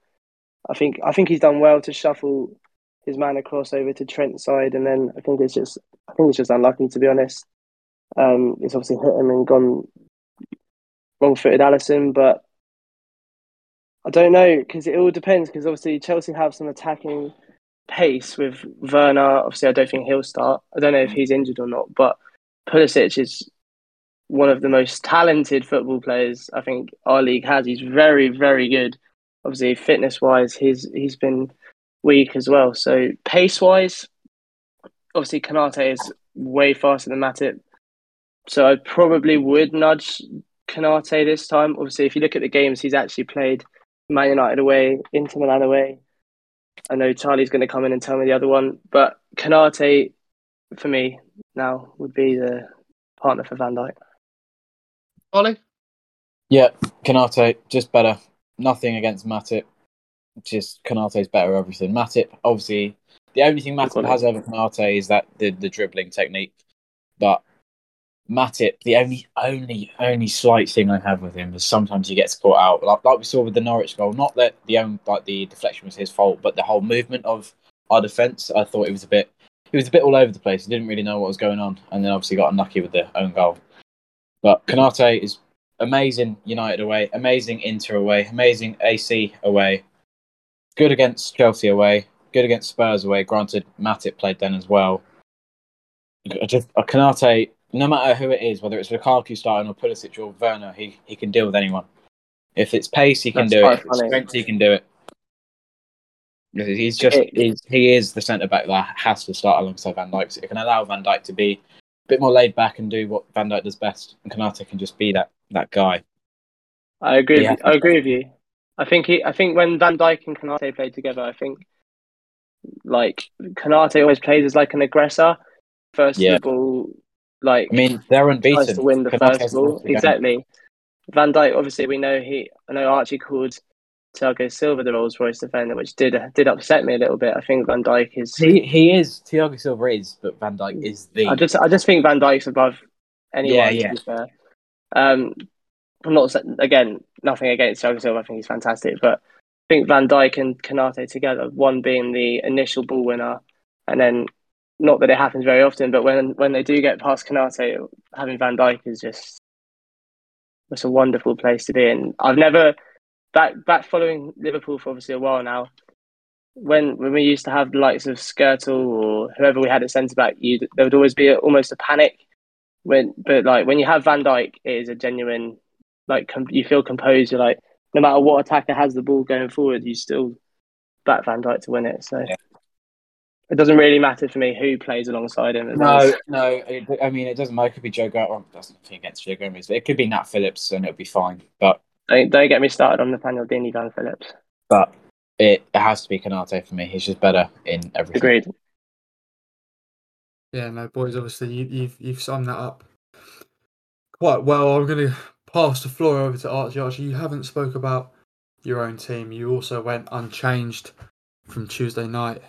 I think, I think he's done well to shuffle his man across over to Trent's side, and then I think it's just, I think it's just unlucky to be honest. Um, it's obviously hit him and gone wrong-footed Alisson, but I don't know because it all depends. Because obviously Chelsea have some attacking pace with Werner. Obviously, I don't think he'll start. I don't know if he's injured or not, but Pulisic is one of the most talented football players I think our league has. He's very, very good. Obviously, fitness wise, he's he's been weak as well. So pace wise, obviously Konate is way faster than Matip. So I probably would nudge Konate this time. Obviously, if you look at the games he's actually played, Man United away, Inter Milan away. I know Charlie's going to come in and tell me the other one, but Kanate, for me now, would be the partner for Van Dijk. Charlie? Yeah, Konate, just better. Nothing against Matip. Just Konate's better at everything. Matip, obviously, the only thing Matip has over Konate is that the, the dribbling technique. But Matip, the only only only slight thing I have with him is sometimes he gets caught out, like, like we saw with the Norwich goal. Not that the own like the deflection was his fault, but the whole movement of our defence, I thought it was a bit. He was a bit all over the place. He didn't really know what was going on, and then obviously got unlucky with the own goal. But Konate is amazing United away, amazing Inter away, amazing AC away, good against Chelsea away, good against Spurs away. Granted, Matip played then as well. I Just a Konate, no matter who it is, whether it's Lukaku starting or Pulisic or Werner, he, he can deal with anyone. If it's pace, he can That's do it. quite If it's funny. strength, he can do it. He's just he's, he is the centre back that has to start alongside Van Dijk. So it can allow Van Dijk to be a bit more laid back and do what Van Dijk does best, and Konate can just be that that guy. I agree. With, I agree with you. I think he. I think when Van Dijk and Konate played together, I think like Konate always plays as like an aggressor, first Yeah. ball, like I mean, they're unbeaten. to win the first ball. Exactly. Van Dijk, obviously, we know he. I know Archie called Thiago Silva the Rolls Royce defender, which did did upset me a little bit. I think Van Dijk is. He he is Thiago Silva is, but Van Dijk is the. I just I just think Van Dijk's above anyone. Yeah, yeah. To be fair. Um, I'm not again nothing against Thiago Silva. I think he's fantastic, but I think Van Dijk and Konate together, one being the initial ball winner, and then not that it happens very often, but when when they do get past Konate, having Van Dijk is just it's a wonderful place to be in. I've never back back following Liverpool for obviously a while now. When when we used to have the likes of Skrtel or whoever we had at centre back, you there would always be a, almost a panic. When but like when you have Van Dijk, it is a genuine like com- you feel composed. You're like no matter what attacker has the ball going forward, you still back Van Dijk to win it. So Yeah. it doesn't really matter for me who plays alongside him. No, as- no. It, I mean, it doesn't matter. It could be Joe Gomez. Well, that's nothing against Joe Gomez, but it could be Nat Phillips, and it'll be fine. But don't, don't get me started on Nathaniel Dini, Dan Phillips. but it, it has to be Konate for me. He's just better in everything. Agreed. Yeah, no, boys. Obviously, you, you've you've summed that up quite well. I'm going to pass the floor over to Archie. Archie, you haven't spoke about your own team. You also went unchanged from Tuesday night.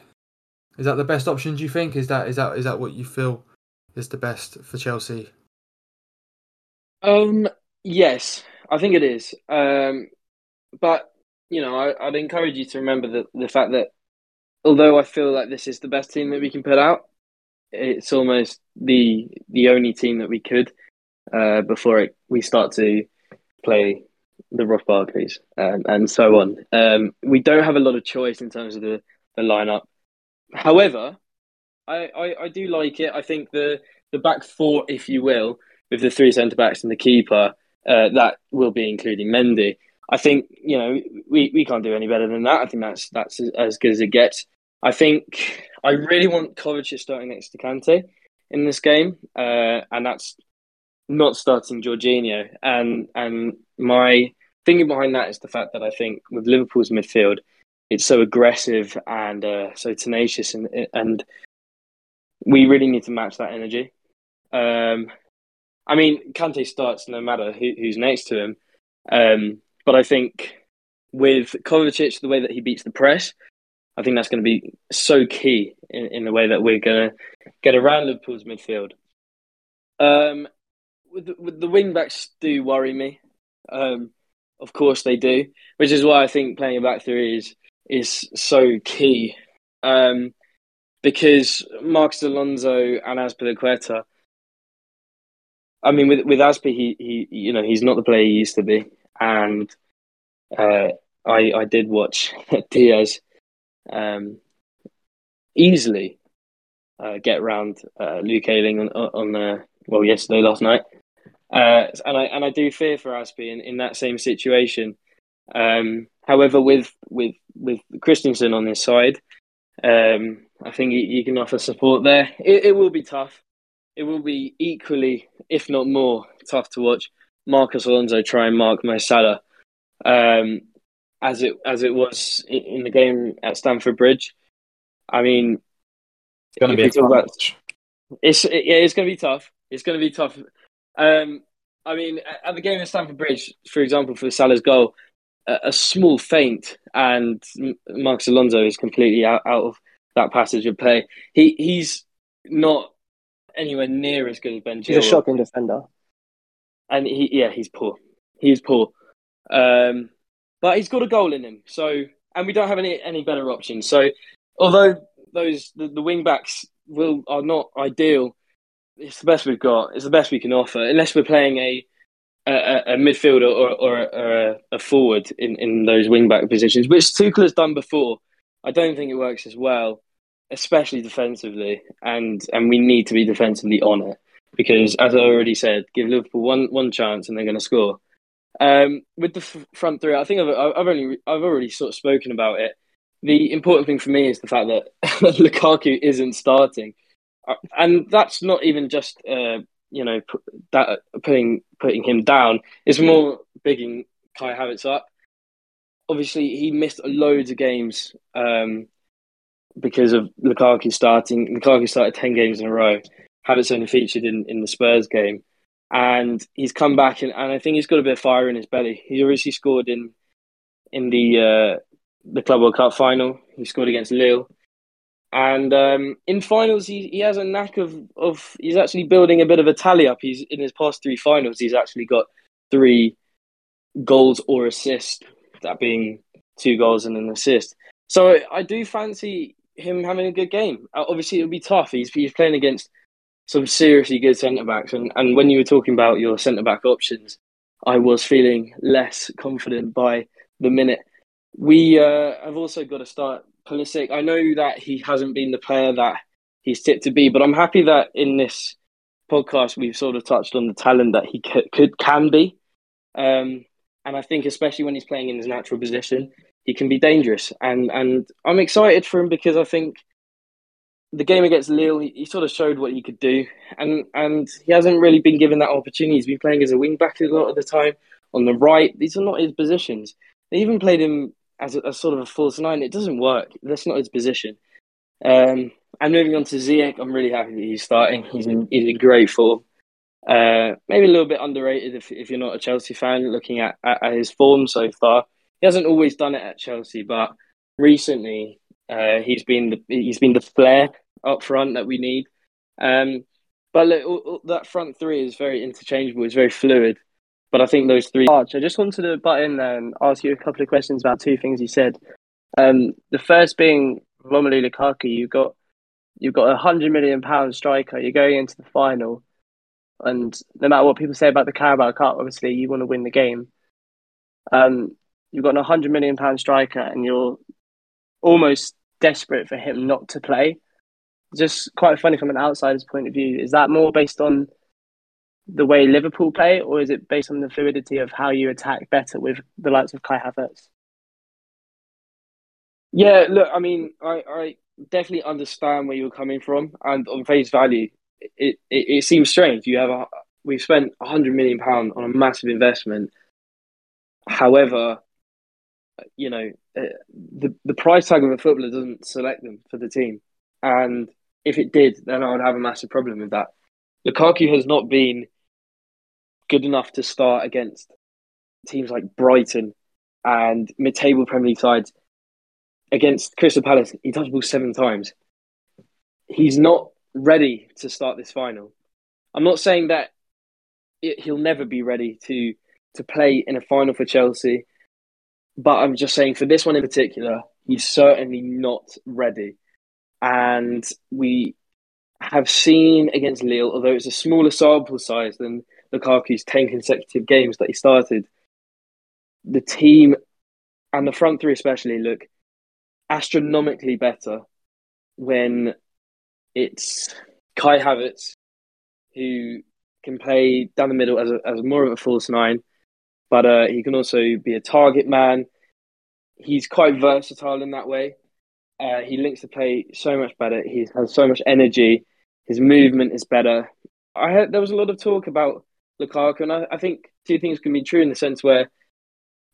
Is that the best option? Do you think? Is that is that is that what you feel is the best for Chelsea? Um, yes, I think it is. Um, but you know, I, I'd encourage you to remember the the fact that although I feel like this is the best team that we can put out, it's almost the the only team that we could uh, before it, we start to play the Ross Barclays um, and so on. Um, we don't have a lot of choice in terms of the, the lineup. However, I, I, I do like it. I think the the back four, if you will, with the three centre backs and the keeper, uh, that will be including Mendy. I think you know we, we can't do any better than that. I think that's that's as- good as it gets. I think I really want Kovacic starting next to Kante in this game, uh, and that's not starting Jorginho. And and my thinking behind that is the fact that I think with Liverpool's midfield, it's so aggressive and uh, so tenacious, and and we really need to match that energy. Um, I mean, Kante starts no matter who, who's next to him, um, but I think with Kovacic, the way that he beats the press, I think that's going to be so key in, in the way that we're going to get around Liverpool's midfield. Um, with the, with the wing backs do worry me. Um, of course they do, which is why I think playing a back three is is so key. Um, because Marcos Alonso and Azpilicueta, I mean, with with Azpi, he he you know he's not the player he used to be, and uh, I I did watch *laughs* Diaz um, easily uh, get around uh, Luke Ayling on on the well yesterday last night, uh, and I and I do fear for Azpi in, in that same situation. Um, however, with with with Christensen on his side, um, I think he, he can offer support there. It, it will be tough. It will be equally, if not more, tough to watch Marcos Alonso try and mark Mo Salah, um, as it as it was in, the game at Stamford Bridge. I mean, It's going to be tough about- it's it, yeah, it's going to be tough. It's going to be tough. Um, I mean, at- at the game at Stamford Bridge, for example, for Salah's goal, a, a small feint and Marcos Alonso is completely out, out of that passage of play. He he's not anywhere near as good as Ben He's a Chilwell shocking defender. and he yeah he's poor. He's poor. Um but he's got a goal in him so and we don't have any any better options. So although those the, the wing backs will are not ideal it's the best we've got. It's the best we can offer unless we're playing a a, a a midfielder or, or, or a, a forward in, in those wing back positions which Tuchel has done before. I don't think it works as well especially defensively and and we need to be defensively on it because, as I already said, give Liverpool one one chance and they're going to score. Um, with the f- front three, I think I've, I've only I've already sort of spoken about it. The important thing for me is the fact that *laughs* Lukaku isn't starting, Uh, and that's not even just uh, you know that putting putting him down. It's more bigging Kai Havertz up. Obviously, he missed loads of games um, because of Lukaku starting. Lukaku started ten games in a row. Havertz only featured in, in the Spurs game, and he's come back and, and I think he's got a bit of fire in his belly. He obviously scored in in the uh, the Club World Cup final. He scored against Lille. And um, in finals, he, he has a knack of, of he's actually building a bit of a tally up. He's in his past three finals, he's actually got three goals or assists, that being two goals and an assist. So I do fancy him having a good game. Uh, obviously, it'll be tough. He's he's playing against some seriously good centre backs, and and when you were talking about your centre back options, I was feeling less confident by the minute. We uh, have also got to start Pulisic. I know that he hasn't been the player that he's tipped to be, but I'm happy that in this podcast we've sort of touched on the talent that he could, could can be. Um, and I think especially when he's playing in his natural position, he can be dangerous. And and I'm excited for him because I think the game against Lille, he, sort of showed what he could do, and and he hasn't really been given that opportunity. He's been playing as a wing back a lot of the time on the right. These are not his positions. They even played him as a, a sort of a false nine. It doesn't work. That's not his position. Um, and moving on to Ziyech, I'm really happy that he's starting. He's in, he's in great form. Uh, maybe a little bit underrated if, if you're not a Chelsea fan, looking at, at, at, his form so far. He hasn't always done it at Chelsea, but recently uh, he's been the, he's been the flair up front that we need. Um, but look, that front three is very interchangeable. It's very fluid. But I think those three. Arch, I just wanted to butt in there and ask you a couple of questions about two things you said. Um, the first being Romelu Lukaku. You got you've got a hundred million pound striker. You're going into the final, and no matter what people say about the Carabao Cup, obviously you want to win the game. Um, you've got a hundred million pound striker, and you're almost desperate for him not to play. Just quite funny from an outsider's point of view. Is that more based on the way Liverpool play, or is it based on the fluidity of how you attack better with the likes of Kai Havertz? Yeah, look, I mean, I, I definitely understand where you're coming from, and on face value, it, it, it seems strange. You have a we've spent a hundred million pound on a massive investment. However, you know, uh, the the price tag of a footballer doesn't select them for the team, and if it did, then I would have a massive problem with that. Lukaku has not been good enough to start against teams like Brighton and mid-table Premier League sides. Against Crystal Palace, he touched ball seven times. He's not ready to start this final. I'm not saying that it, he'll never be ready to to play in a final for Chelsea, but I'm just saying for this one in particular, he's certainly not ready. And we have seen against Lille, although it's a smaller sample size than Lukaku's 10 consecutive games that he started, the team and the front three especially look astronomically better when it's Kai Havertz who can play down the middle as, a, as more of a false nine, but uh, he can also be a target man. He's quite versatile in that way. Uh, he links the play so much better. He has so much energy. His movement is better. I heard there was a lot of talk about Lukaku, and I, I think two things can be true in the sense where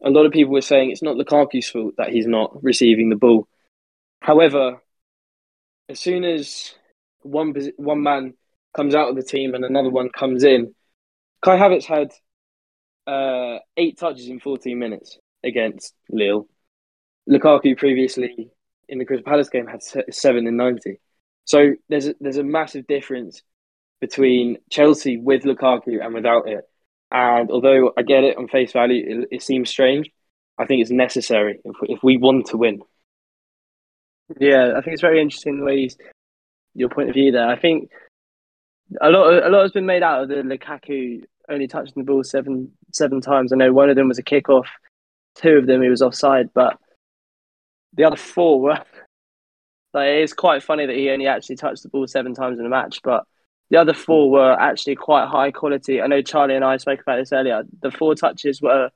a lot of people were saying it's not Lukaku's fault that he's not receiving the ball. However, as soon as one one man comes out of the team and another one comes in, Kai Havertz had uh, eight touches in 14 minutes against Lille. Lukaku previously in the Crystal Palace game had seven in 90. So there's a, there's a massive difference between Chelsea with Lukaku and without it. And although I get it on face value, it, it seems strange. I think it's necessary if we, if we want to win. Yeah, I think it's very interesting the way you, your point of view there. I think a lot a lot has been made out of the Lukaku only touching the ball seven seven times. I know one of them was a kickoff, two of them he was offside, but the other four were. *laughs* Like, it is quite funny that he only actually touched the ball seven times in a match, but the other four were actually quite high quality. I know Charlie and I spoke about this earlier. The four touches were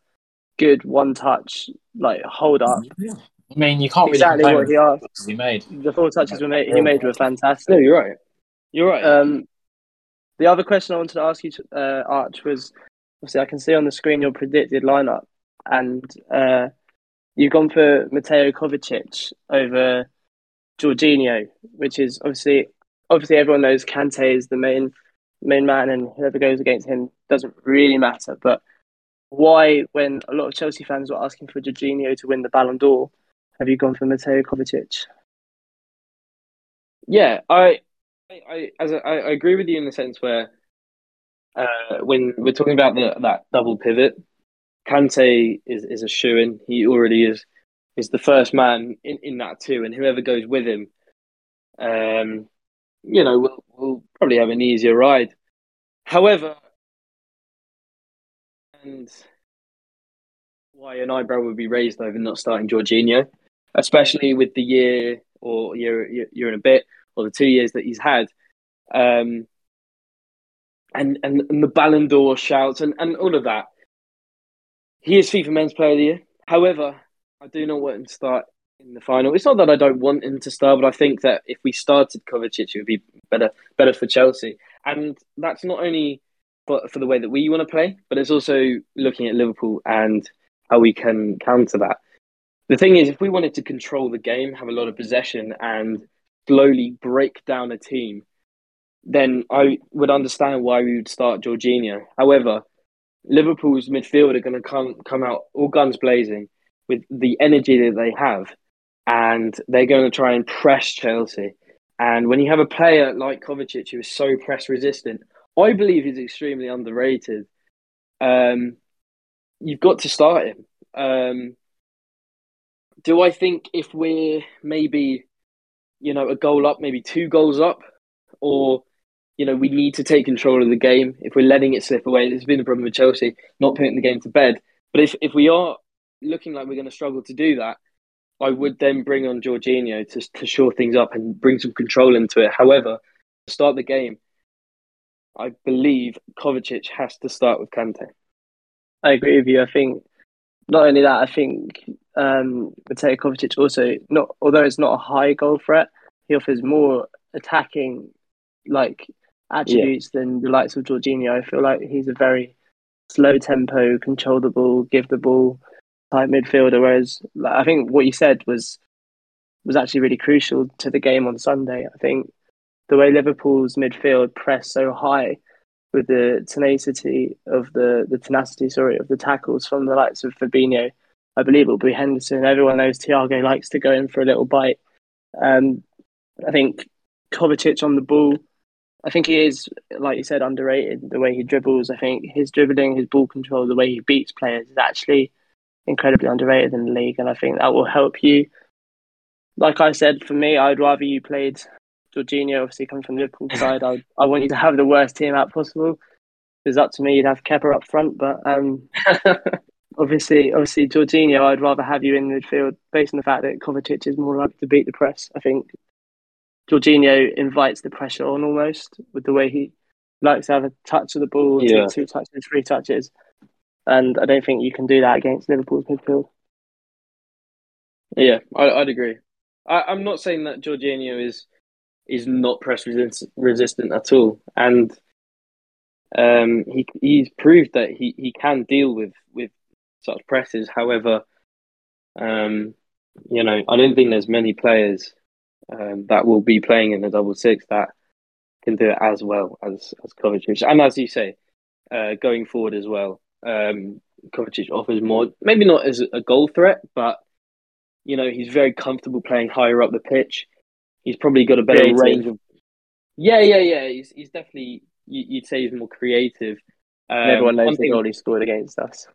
good, one touch, like hold up. Yeah. I mean, you can't exactly really what he asked. He made the four touches were made, he made were fantastic. No, you're right. You're right. Um, the other question I wanted to ask you, uh, Arch, was obviously I can see on the screen your predicted lineup, and uh, you've gone for Mateo Kovacic over Jorginho, which is obviously obviously everyone knows Kante is the main main man, and whoever goes against him doesn't really matter. But why, when a lot of Chelsea fans were asking for Jorginho to win the Ballon d'Or, have you gone for Mateo Kovacic? Yeah, I, I, as I agree with you in the sense where uh, when we're talking about the, that double pivot, Kante is, is a shoe in. He already is is the first man in, in that too, and whoever goes with him, um, you know, will will probably have an easier ride. However, and why an eyebrow would be raised over not starting Jorginho, especially with the year or year year and a bit or the two years that he's had. Um, and, and, and the Ballon d'Or shouts and, and all of that. He is FIFA Men's Player of the Year. However, I do not want him to start in the final. It's not that I don't want him to start, but I think that if we started Kovacic, it would be better better for Chelsea. And that's not only for, for the way that we want to play, but it's also looking at Liverpool and how we can counter that. The thing is, if we wanted to control the game, have a lot of possession, and slowly break down a team, then I would understand why we would start Jorginho. However, Liverpool's midfield are going to come come out all guns blazing with the energy that they have, and they're going to try and press Chelsea. And when you have a player like Kovacic who is so press resistant, I believe he's extremely underrated. Um, you've got to start him. Um, do I think if we're maybe, you know, a goal up, maybe two goals up, or you know, we need to take control of the game. If we're letting it slip away, it's been a problem with Chelsea not putting the game to bed. But if if we are looking like we're going to struggle to do that, I would then bring on Jorginho to to shore things up and bring some control into it. However, to start the game, I believe Kovacic has to start with Kante. I agree with you. I think not only that, I think um, Mateo Kovacic also not although it's not a high goal threat, he offers more attacking like attributes yeah. than the likes of Jorginho. I feel like he's a very slow tempo, control the ball, give the ball type midfielder. Whereas like, I think what you said was was actually really crucial to the game on Sunday. I think the way Liverpool's midfield pressed so high with the tenacity of the the tenacity, sorry, of the tackles from the likes of Fabinho. I believe it'll be Henderson. Everyone knows Thiago likes to go in for a little bite. Um, I think Kovacic on the ball I think he is, like you said, underrated. The way he dribbles, I think his dribbling, his ball control, the way he beats players is actually incredibly underrated in the league, and I think that will help you. Like I said, for me, I'd rather you played Jorginho. Obviously, coming from the Liverpool *laughs* side, I I want you to have the worst team out possible. It's up to me. You'd have Kepa up front, but um, *laughs* obviously, obviously, Jorginho, I'd rather have you in midfield based on the fact that Kovacic is more likely to beat the press. I think Jorginho invites the pressure on almost with the way he likes to have a touch of the ball, yeah. two touches, three touches. And I don't think you can do that against Liverpool's midfield. Yeah, I, would agree. I, am not saying that Jorginho is is not press resist, resistant at all, and um, he he's proved that he, he can deal with, with such presses. However, um, you know, I don't think there's many players um, that will be playing in the double six that can do it as well as as Kovacic. And as you say, uh, going forward as well, um, Kovacic offers more. Maybe not as a goal threat, but you know he's very comfortable playing higher up the pitch. He's probably got a better creative. range of. Yeah, yeah, yeah. He's he's definitely you'd say he's more creative. Um, everyone knows the goal he scored against us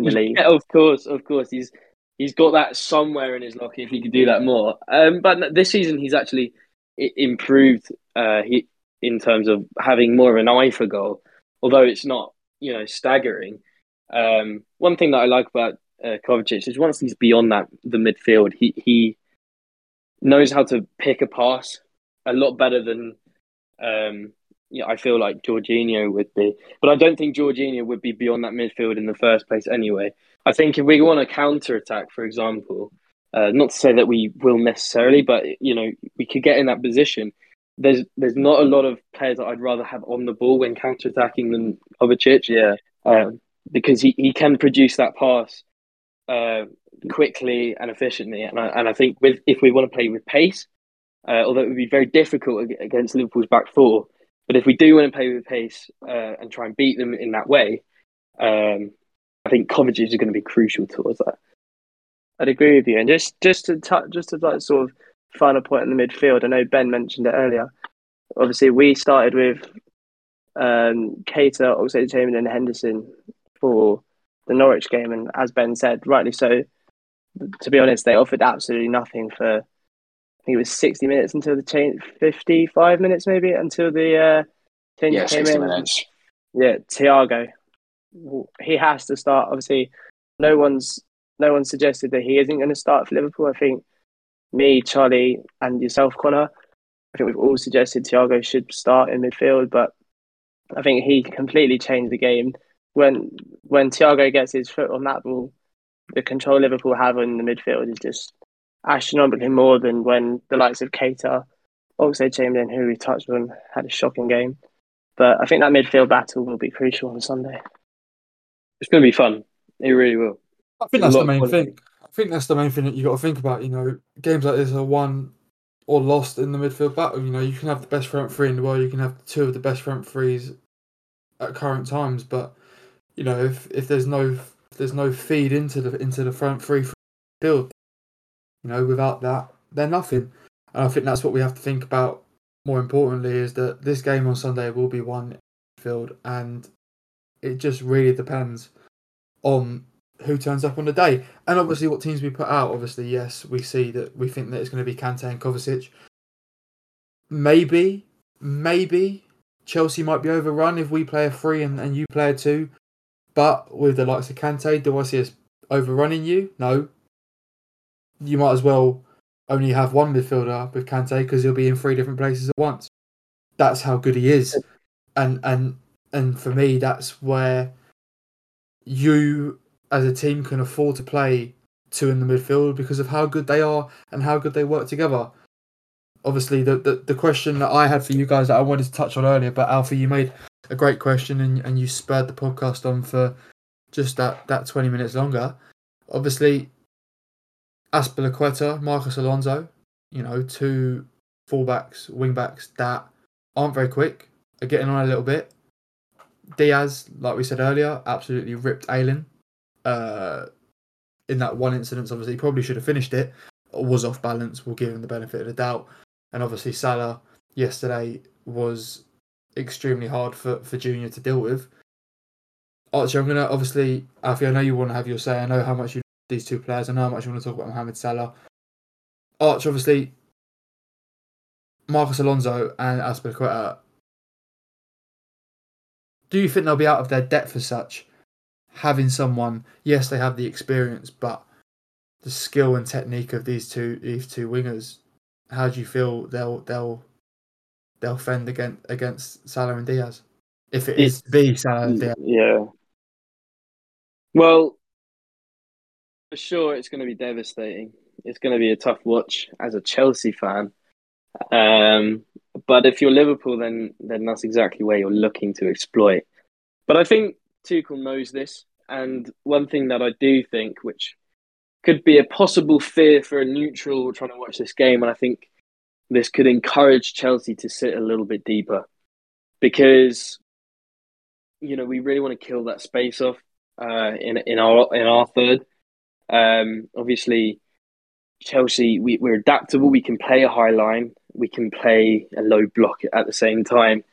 in the league. Yeah, of course, of course. He's he's got that somewhere in his locker if he could do that more. Um, but this season he's actually improved uh, he, in terms of having more of an eye for goal, although it's not you know staggering. Um, one thing that I like about uh, Kovacic is once he's beyond that the midfield, he he knows how to pick a pass a lot better than um, yeah, I feel like Jorginho would be. But I don't think Jorginho would be beyond that midfield in the first place anyway. I think if we want a counter attack, for example, uh, not to say that we will necessarily, but you know, we could get in that position. There's there's not a lot of players that I'd rather have on the ball when counter attacking than Kovacic. Yeah, um, because he, he can produce that pass uh, quickly and efficiently. And I, and I think with if we want to play with pace, uh, although it would be very difficult against Liverpool's back four, but if we do want to play with pace uh, and try and beat them in that way, um, I think Kovacic are going to be crucial towards that. I'd agree with you. And just just to touch, just to like sort of final point in the midfield. I know Ben mentioned it earlier. Obviously, we started with um, Keita, Oxlade-Chamberlain, and Henderson for the Norwich game, and as Ben said, rightly so. To be honest, they offered absolutely nothing for. I think it was sixty minutes until the change, fifty-five minutes maybe until the uh, change yeah, came 60 in. minutes. Yeah, Thiago, he has to start. Obviously, no one's no one suggested that he isn't going to start for Liverpool. I think me, Charlie, and yourself, Connor, I think we've all suggested Thiago should start in midfield, but I think he completely changed the game when when Thiago gets his foot on that ball. The control Liverpool have in the midfield is just astronomically more than when the likes of Keita, Oxlade-Chamberlain, who we touched on, had a shocking game. But I think that midfield battle will be crucial on Sunday. It's going to be fun. It really will. I think A that's the main thing. I think that's the main thing that you got to think about. You know, games like this are won or lost in the midfield battle. You know, you can have the best front three in the world. You can have two of the best front threes at current times, but you know, if if there's no if there's no feed into the into the front three build, you know, without that, they're nothing. And I think that's what we have to think about. More importantly, is that this game on Sunday will be one field, and it just really depends on who turns up on the day, and obviously what teams we put out. Obviously, yes, we see that we think that it's going to be Kante and Kovacic. Maybe, maybe Chelsea might be overrun if we play a three and, and you play a two. But with the likes of Kante, do I see us overrunning you? No. You might as well only have one midfielder with Kante because he'll be in three different places at once. That's how good he is, and and and for me, that's where you as a team can afford to play two in the midfield because of how good they are and how good they work together. Obviously, the, the, the question that I had for you guys that I wanted to touch on earlier, but Alfie, you made a great question and, and you spurred the podcast on for just that, that 20 minutes longer. Obviously, Azpilicueta, Marcos Alonso, you know, two fullbacks, wingbacks that aren't very quick, are getting on a little bit. Diaz, like we said earlier, absolutely ripped Ayling uh, in that one incident. Obviously, he probably should have finished it. Was off balance. We'll give him the benefit of the doubt. And obviously, Salah yesterday was extremely hard for, for Junior to deal with. Archie, I'm gonna obviously, Alfie. I know you want to have your say. I know how much you these two players. I know how much you want to talk about Mohamed Salah. Arch, obviously, Marcos Alonso and Azpilicueta. Do you think they'll be out of their depth as such? having someone, yes, they have the experience, but the skill and technique of these two these two wingers, how do you feel they'll they'll they'll fend against against Salah and Diaz? If it is to be Salah and mm, Diaz. Yeah. Well, for sure, it's going to be devastating. It's going to be a tough watch as a Chelsea fan. Um, but if you're Liverpool, then then that's exactly where you're looking to exploit. But I think Tuchel knows this, and one thing that I do think, which could be a possible fear for a neutral trying to watch this game, and I think this could encourage Chelsea to sit a little bit deeper, because you know we really want to kill that space off uh, in in our in our third. Um, obviously, Chelsea we, we're adaptable. We can play a high line. We can play a low block at the same time.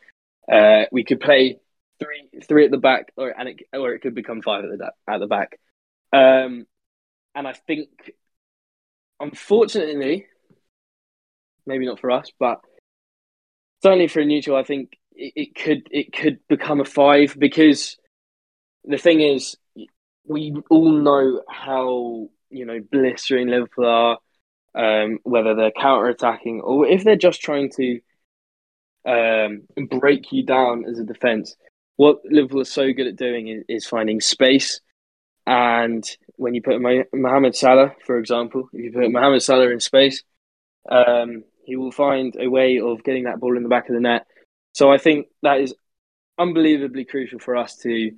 Uh, we could play three three at the back, or and it, or it could become five at the at the back. Um, and I think, unfortunately, maybe not for us, but certainly for a neutral, I think it, it could it could become a five because the thing is, we all know how you know blistering Liverpool are. Um, whether they're counter attacking or if they're just trying to um, break you down as a defense what Liverpool are so good at doing is, is finding space. And when you put Mohamed Salah, for example, if you put Mohamed Salah in space, um, he will find a way of getting that ball in the back of the net. So I think that is unbelievably crucial for us to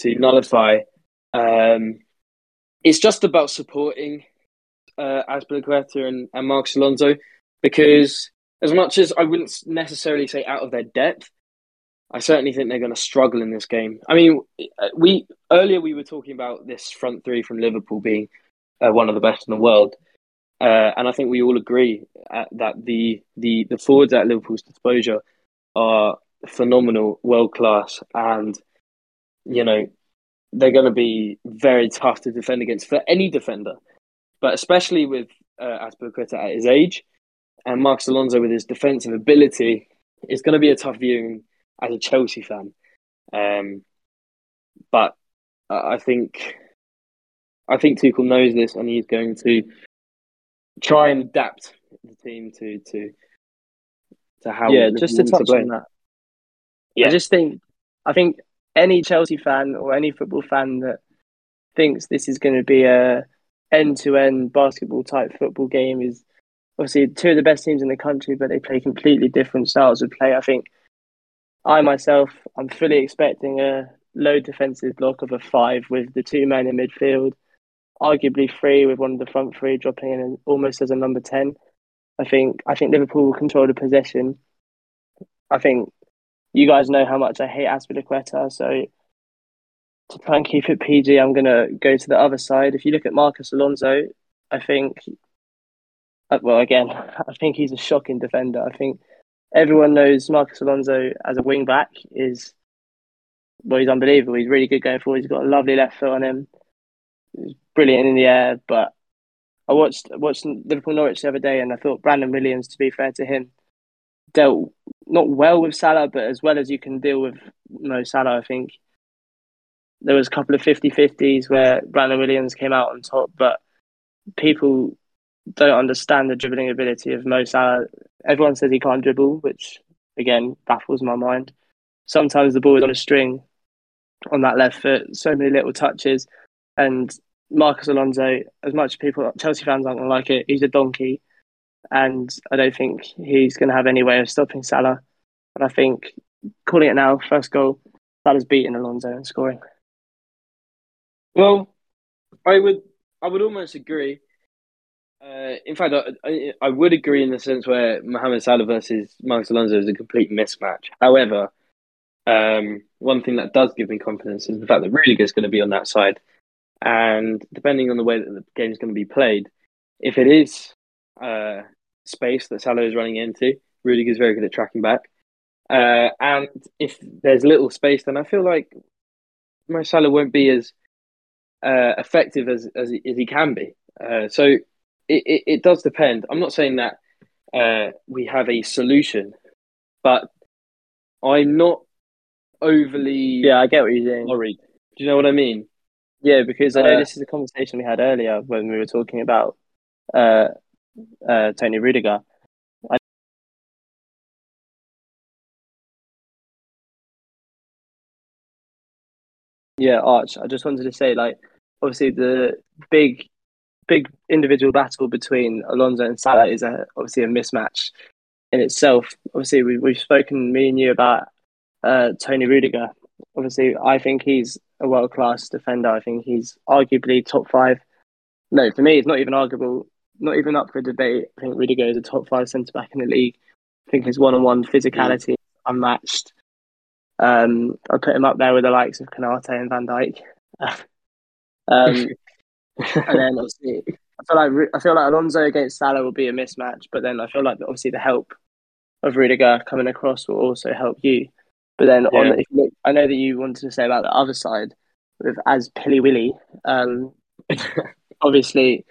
to nullify. Um, it's just about supporting uh, Azpilicueta and, and Marcos Alonso because as much as I wouldn't necessarily say out of their depth, I certainly think they're going to struggle in this game. I mean, we earlier we were talking about this front three from Liverpool being uh, one of the best in the world, uh, and I think we all agree uh, that the the the forwards at Liverpool's disposal are phenomenal, world class, and you know they're going to be very tough to defend against for any defender, but especially with uh, Azpilicueta at his age and Marcos Alonso with his defensive ability is going to be a tough viewing as a Chelsea fan. Um, but I think I think Tuchel knows this, and he's going to try and adapt the team to to to how. Yeah, just to touch to on that. Yeah. I just think I think any Chelsea fan or any football fan that thinks this is going to be a end to end basketball type football game is obviously two of the best teams in the country, but they play completely different styles of play. I think I myself, I'm fully expecting a low defensive block of a five with the two men in midfield, arguably three with one of the front three dropping in almost as a number ten. I think I think Liverpool will control the possession. I think you guys know how much I hate Azpilicueta, so to try and keep it PG, I'm to go to the other side. If you look at Marcos Alonso, I think uh, well, again, *laughs* I think he's a shocking defender. I think everyone knows Marcos Alonso as a wing back is well, he's unbelievable. He's really good going forward. He's got a lovely left foot on him. He's brilliant in the air. But I watched watched Liverpool Norwich the other day, and I thought Brandon Williams, to be fair to him, dealt not well with Salah, but as well as you can deal with Mo Salah. I think there was a couple of 50-50s where Brandon Williams came out on top, but people don't understand the dribbling ability of Mo Salah. Everyone says he can't dribble, which again baffles my mind. Sometimes the ball is on a string on that left foot, so many little touches. And Marcos Alonso, as much as people, Chelsea fans aren't to like it, he's a donkey. And I don't think he's going to have any way of stopping Salah. But I think calling it now, first goal, Salah's beating Alonso and scoring. Well, I would I would almost agree. Uh, in fact, I, I, would agree in the sense where Mohamed Salah versus Marcos Alonso is a complete mismatch. However, um, one thing that does give me confidence is the fact that Rudiger is going to be on that side, and depending on the way that the game is going to be played, if it is uh, space that Salah is running into, Rudiger is very good at tracking back. Uh, and if there's little space, then I feel like Mo Salah won't be as uh, effective as as he, as he can be. Uh, so it, it, it does depend. I'm not saying that uh, we have a solution, but I'm not overly. Yeah, I get what you're saying. Worried. Do you know what I mean? Yeah, because I know uh, this is a conversation we had earlier when we were talking about uh, Tony Rudiger. Yeah, Arch. I just wanted to say, like, obviously the big big individual battle between Alonso and Salah is a, obviously a mismatch in itself. Obviously, we, we've spoken, me and you, about uh, Tony Rudiger. Obviously, I think he's a world class defender. I think he's arguably top five. No, for me, it's not even arguable, not even up for debate. I think Rudiger is a top five centre back in the league. I think his one on one physicality unmatched. Um, I put him up there with the likes of Konate and Van Dijk. *laughs* um, and then obviously, I feel like I feel like Alonso against Salah will be a mismatch, but then I feel like obviously the help of Rudiger coming across will also help you. But then yeah. on, look, I know that you wanted to say about the other side with as Pilly Willy, um, *laughs* obviously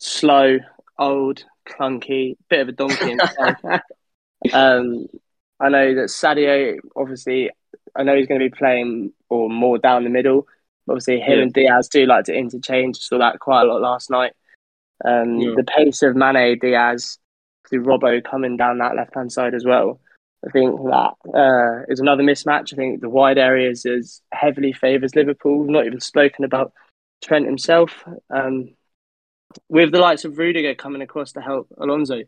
slow, old, clunky, bit of a donkey. *laughs* um, I know that Sadio, obviously, I know he's going to be playing or more down the middle, Obviously, him yeah. and Diaz do like to interchange. Saw that quite a lot last night. Um, yeah. The pace of Mane, Diaz, through Robbo coming down that left hand side as well. I think that uh, is another mismatch. I think the wide areas is heavily favours Liverpool. Not even spoken about Trent himself. Um, with the likes of Rudiger coming across to help Alonso,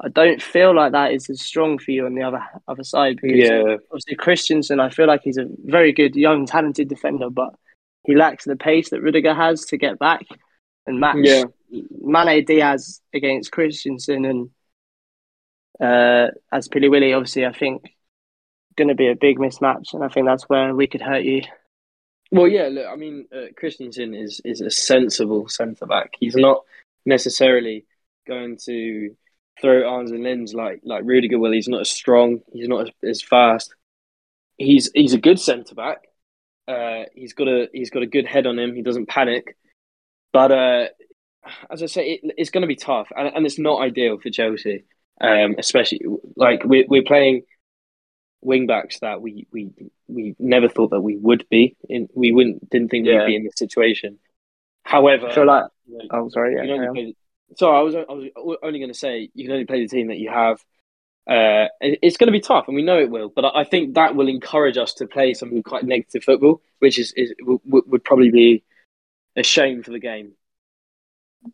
I don't feel like that is as strong for you on the other other side. Because yeah. obviously Christensen, I feel like he's a very good young, talented defender, but he lacks the pace that Rudiger has to get back and match Yeah. Mane Diaz against Christensen and uh, as Pilly Willy. Obviously, I think going to be a big mismatch, and I think that's where we could hurt you. Well, yeah. Look, I mean, uh, Christensen is is a sensible centre back. He's not necessarily going to throw arms and limbs like like Rudiger will. He's not as strong. He's not as, as fast. He's he's a good centre back. Uh, he's got a he's got a good head on him. He doesn't panic. But uh, as I say, it, it's going to be tough, and, and it's not ideal for Chelsea. Um, especially like we're we're playing wing backs that we, we we never thought that we would be in. We wouldn't didn't think Yeah. we'd be in this situation. However, feel like you know, oh sorry, yeah, you can carry only on. play, sorry, I was I was only going to say you can only play the team that you have. Uh, it's going to be tough, and we know it will. But I think that will encourage us to play some quite negative football, which is, is would probably be a shame for the game.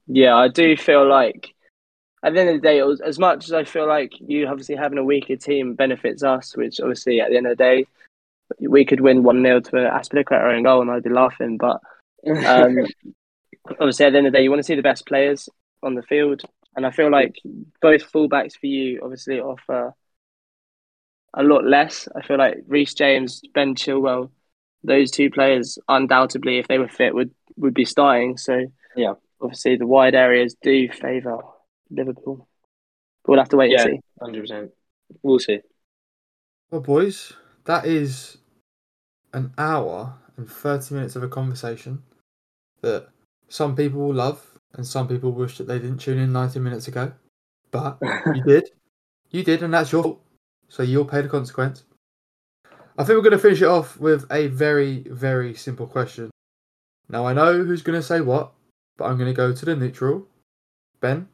Yeah, I do feel like at the end of the day, was, as much as I feel like you obviously having a weaker team benefits us, which obviously at the end of the day, we could win 1 0 to Azpilicueta our own goal and I'd be laughing. But um, *laughs* obviously, at the end of the day, you want to see the best players on the field. And I feel like both fullbacks for you obviously offer a lot less. I feel like Reece James, Ben Chilwell, those two players undoubtedly, if they were fit, would, would be starting. So Yeah. obviously the wide areas do favour Liverpool. But we'll have to wait Yeah. and see. Hundred percent. We'll see. Well, boys, that is an hour and 30 minutes of a conversation that some people will love and some people wish that they didn't tune in 90 minutes ago. But you *laughs* did. You did, and that's your fault. So you'll pay the consequence. I think we're going to finish it off with a very, very simple question. Now, I know who's going to say what, but I'm going to go to the neutral. Ben,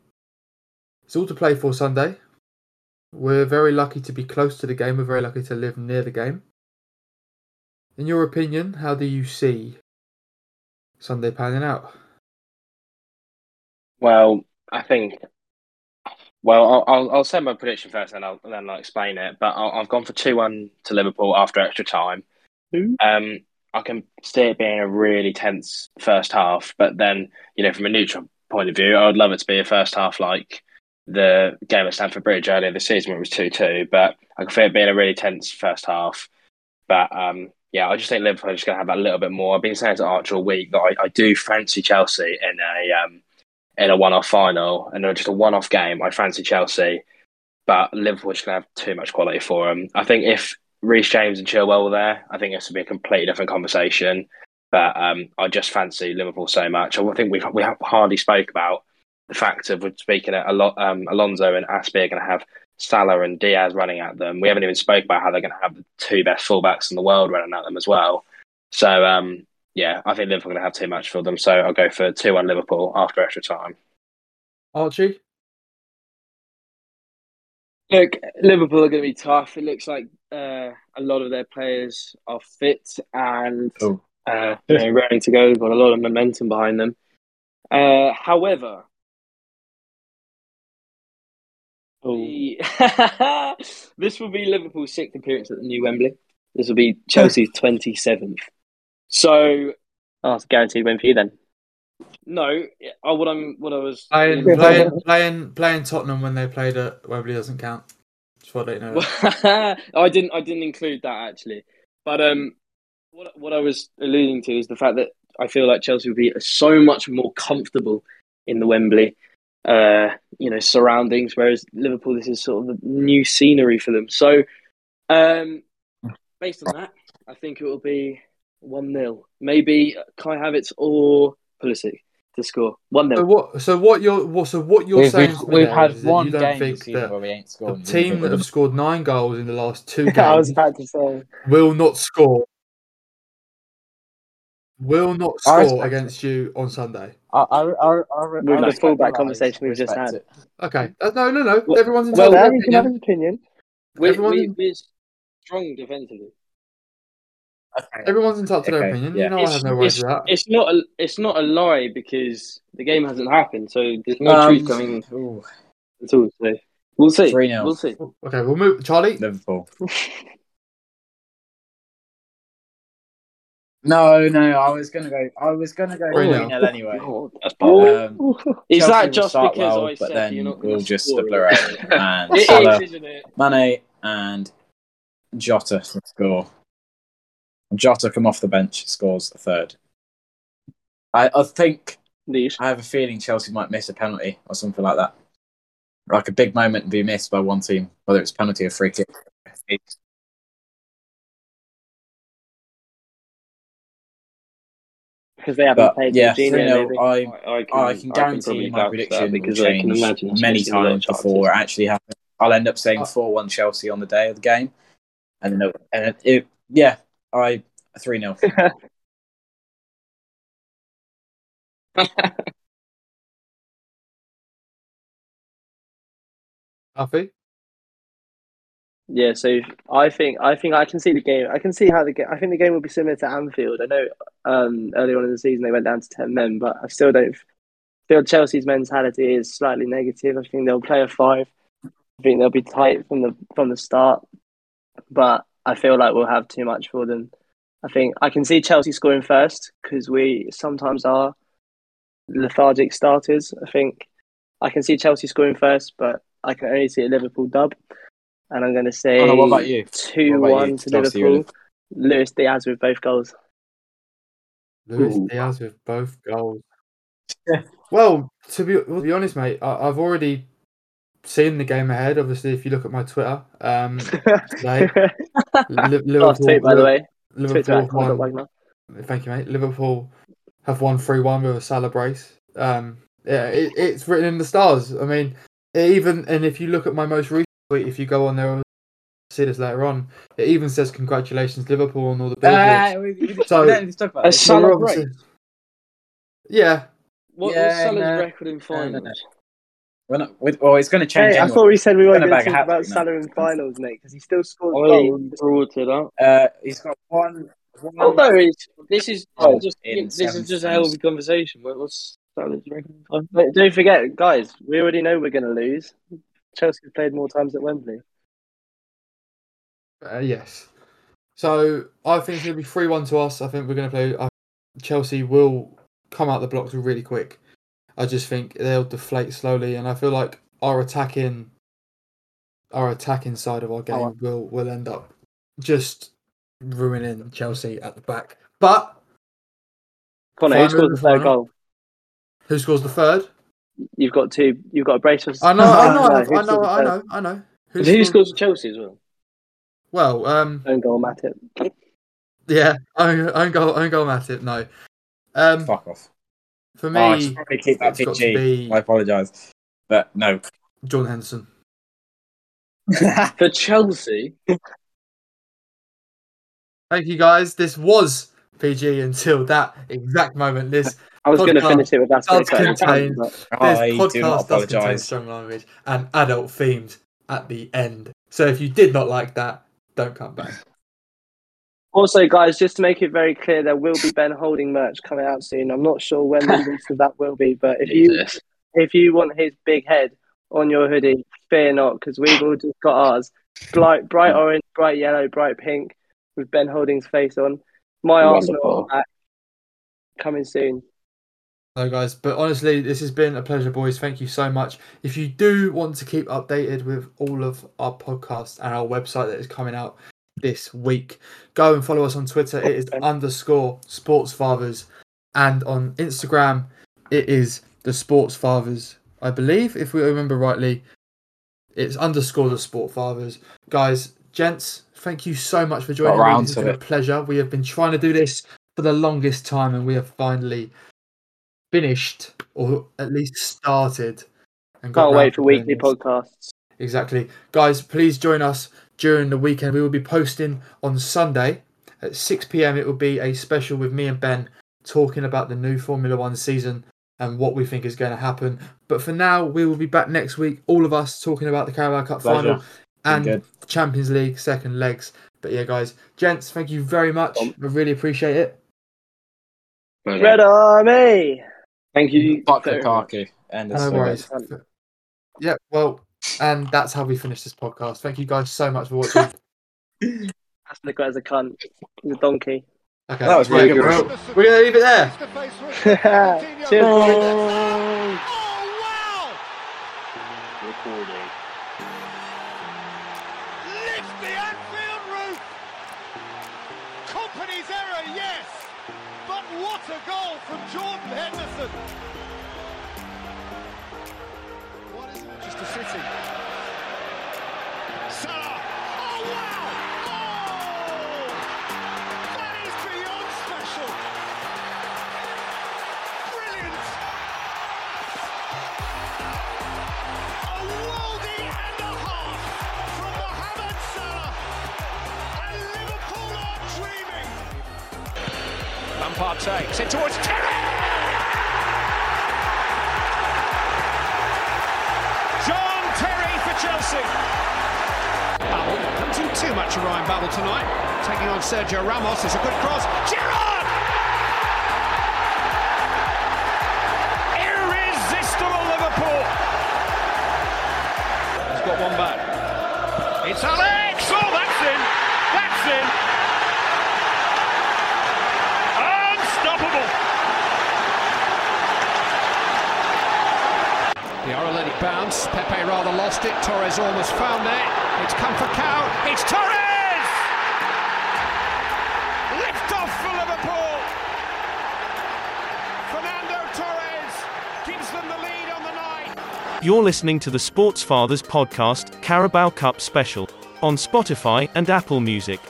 it's all to play for Sunday. We're very lucky to be close to the game. We're very lucky to live near the game. In your opinion, how do you see Sunday panning out? Well, I think. Well, I'll I'll, I'll say my prediction first, and I'll then I'll explain it. But I'll, I've gone for two one to Liverpool after extra time. Ooh. Um, I can see it being a really tense first half, but then you know, from a neutral point of view, I would love it to be a first half like the game at Stamford Bridge earlier this season, it was two two. But I can feel it being a really tense first half. But um, yeah, I just think Liverpool are just going to have that little bit more. I've been saying to Archer all week that I, I do fancy Chelsea in a um, in a one-off final and just a one-off game. I fancy Chelsea, but Liverpool just going to have too much quality for them. I think if Reece James and Chilwell were there, I think this would be a completely different conversation. But um, I just fancy Liverpool so much. I think we we have hardly spoke about the fact of we're speaking at a lot. Um, Alonso and Azpi are going to have Salah and Diaz running at them. We haven't even spoke about how they're going to have the two best fullbacks in the world running at them as well. So um, yeah, I think Liverpool are going to have too much for them. So I'll go for two one Liverpool after extra time. Archie? Look, Liverpool are going to be tough. It looks like uh, a lot of their players are fit and Oh. uh, you know, raring to go. They've got a lot of momentum behind them. Uh, however, the- *laughs* this will be Liverpool's sixth appearance at the new Wembley. This will be Chelsea's *laughs* twenty seventh. So Oh, it's a guaranteed win for you then. no, oh, what I'm what I was Playing, *laughs* playing, playing, playing Tottenham when they played at Wembley doesn't count. Just want to let you know. I didn't. I didn't include that actually. But um, what what I was alluding to is the fact that I feel like Chelsea would be so much more comfortable in the Wembley, uh, you know, surroundings. Whereas Liverpool, this is sort of the new scenery for them. So, um, based on that, I think it will be one 0 Maybe Kai Havertz or Pulisic to score one So what? So what you're? What? So what you're We've, saying? we've, we've had is one you don't game think this season that where we ain't the scored. team that have scored nine goals in the last two *laughs* I was games about to say. will not score. Will not score respect against you on Sunday. I, I, I, I, I With the fullback conversation we've just had. it. Okay. Uh, no, no, no. Well- Everyone's well, entitled Well, to you their have opinion. his opinion. We, Everyone- we, we're strong defensively. Okay. Everyone's entitled to their opinion. yeah. You know, I have no worries it's, with that. it's not a it's not a lie because the game hasn't happened, so there's no Um, truth coming ooh, at all. So we'll see. 3-0. We'll see. Okay, we'll move. Charlie. Liverpool. *laughs* No, no, I was gonna go. I was gonna go Three three nil. 0 anyway. God. That's. Um, Is Chelsea that just because well, I but said then you're not we'll gonna just score obliterate it? and *laughs* It Salah, is, isn't it? Mane, and Jota score. Jota come off the bench, scores a third. I, I think Niche. I have a feeling Chelsea might miss a penalty or something like that. Like a big moment and be missed by one team, whether it's penalty or free kick. Because they haven't But played yeah, Jorginho, 3 0. I, I, I can, I can guarantee probably my vouch for prediction that will because I can change imagine many missing a lot of times before it actually happens. I'll end up saying Uh, 4 1 Chelsea on the day of the game. And, then and it, it, yeah, I 3 0. *laughs* Alfie? Yeah, so I think I think I can see the game. I can see how the game. I think the game will be similar to Anfield. I know um, early on in the season they went down to ten men, but I still don't feel Chelsea's mentality is slightly negative. I think they'll play a five. I think they'll be tight from the from the start, but I feel like we'll have too much for them. I think I can see Chelsea scoring first because we sometimes are lethargic starters. I think I can see Chelsea scoring first, but I can only see a Liverpool dub. And I'm going to say Oh, no, what about you? 2 What about 1 you? to Chelsea, Liverpool. Luis Diaz with both goals. Luis Ooh. Diaz with both goals. well, to be, to be honest, mate, I, I've already seen the game ahead. Obviously, if you look at my Twitter, um, today, *laughs* Li- Last tweet, by the way. Liverpool Twitter have at Conor won. Thank you, mate. Liverpool have won three one with a Salah brace. Um, yeah, it, it's written in the stars. I mean, even and if you look at my most recent tweet, if you go on there, see this later on. It even says congratulations Liverpool on all the Ah, billboards. we, we, So- we don't need to talk about A this. Salah obviously- brace? Yeah, What Yeah, was Salah's no. record in No, no, no. finals? We're not, we, well, it's going to change. Hey, I thought we said we weren't Gonna going to bag a talk about hat-trick. Salah in finals, mate, because he still scored I goals. brought it up. Uh, he's got one. one Oh no, it's, this is Oh, just in this is just a hell of a finals. conversation. What- What's Salah's record? But don't forget, guys, we already know we're going to lose. Chelsea played more times at Wembley. uh, yes. So I think it'll be three one to us. I think we're going to play. Uh, Chelsea will come out the blocks really quick. I just think they'll deflate slowly, and I feel like our attacking, our attacking side of our game Oh. will will end up just ruining Chelsea at the back. But Connor, who in the the third final. goal? who scores the third? You've got two. You've got a brace for. I know, I know, I know, scored the I know, I know. Who, scores- scores for Chelsea as well? Well, um, Own goal, Matip. yeah, own, own goal, own goal, Matip. No, um, Fuck off. for Oh, me, I should probably keep that it's got to PG. be- I apologise, but no. John Henderson. *laughs* For Chelsea, Thank you, guys. This was PG until that exact moment. This I was going to finish it with that. does but- contain this I do not podcast does contain strong language and adult themed at the end. So if you did not like that, don't come back. Also, guys, just to make it very clear, there will be Ben Holding merch coming out soon. I'm not sure when the *laughs* release of that will be, but if you Jesus. if you want his big head on your hoodie, fear not, because we've all just got ours. Bright, bright orange, bright yellow, bright pink, with Ben Holding's face on. My Arsenal Wonderful. are back, coming soon. So, guys, but honestly, this has been a pleasure, boys. Thank you so much. If you do want to keep updated with all of our podcasts and our website that is coming out this week, go and follow us on Twitter. It is underscore Sports Fathers, and on Instagram, it is the Sports Fathers. I believe, if we remember rightly, it's underscore the Sport Fathers. Guys, gents, thank you so much for joining me. around This has been a pleasure. We have been trying to do this for the longest time, and we have finally finished or at least started. And got Can't wait for weekly this. podcasts. Exactly. Guys, please join us during the weekend. We will be posting on Sunday at 6 pm. It will be a special with me and Ben talking about the new Formula One season and what we think is going to happen. But for now, we will be back next week, all of us talking about the Carabao Cup Pleasure. final and the Champions League second legs. But yeah, guys, gents, thank you very much. I really appreciate it. Red Army! Thank you. Fuck And. Yeah, well, and that's how we finish this podcast. Thank you guys so much for watching. *laughs* That's the guy's a cunt. He's a donkey. Okay, that was really good. We're gonna leave it there. *laughs* Cheers. You're listening to the Sports Fathers podcast, Carabao Cup Special, on Spotify and Apple Music.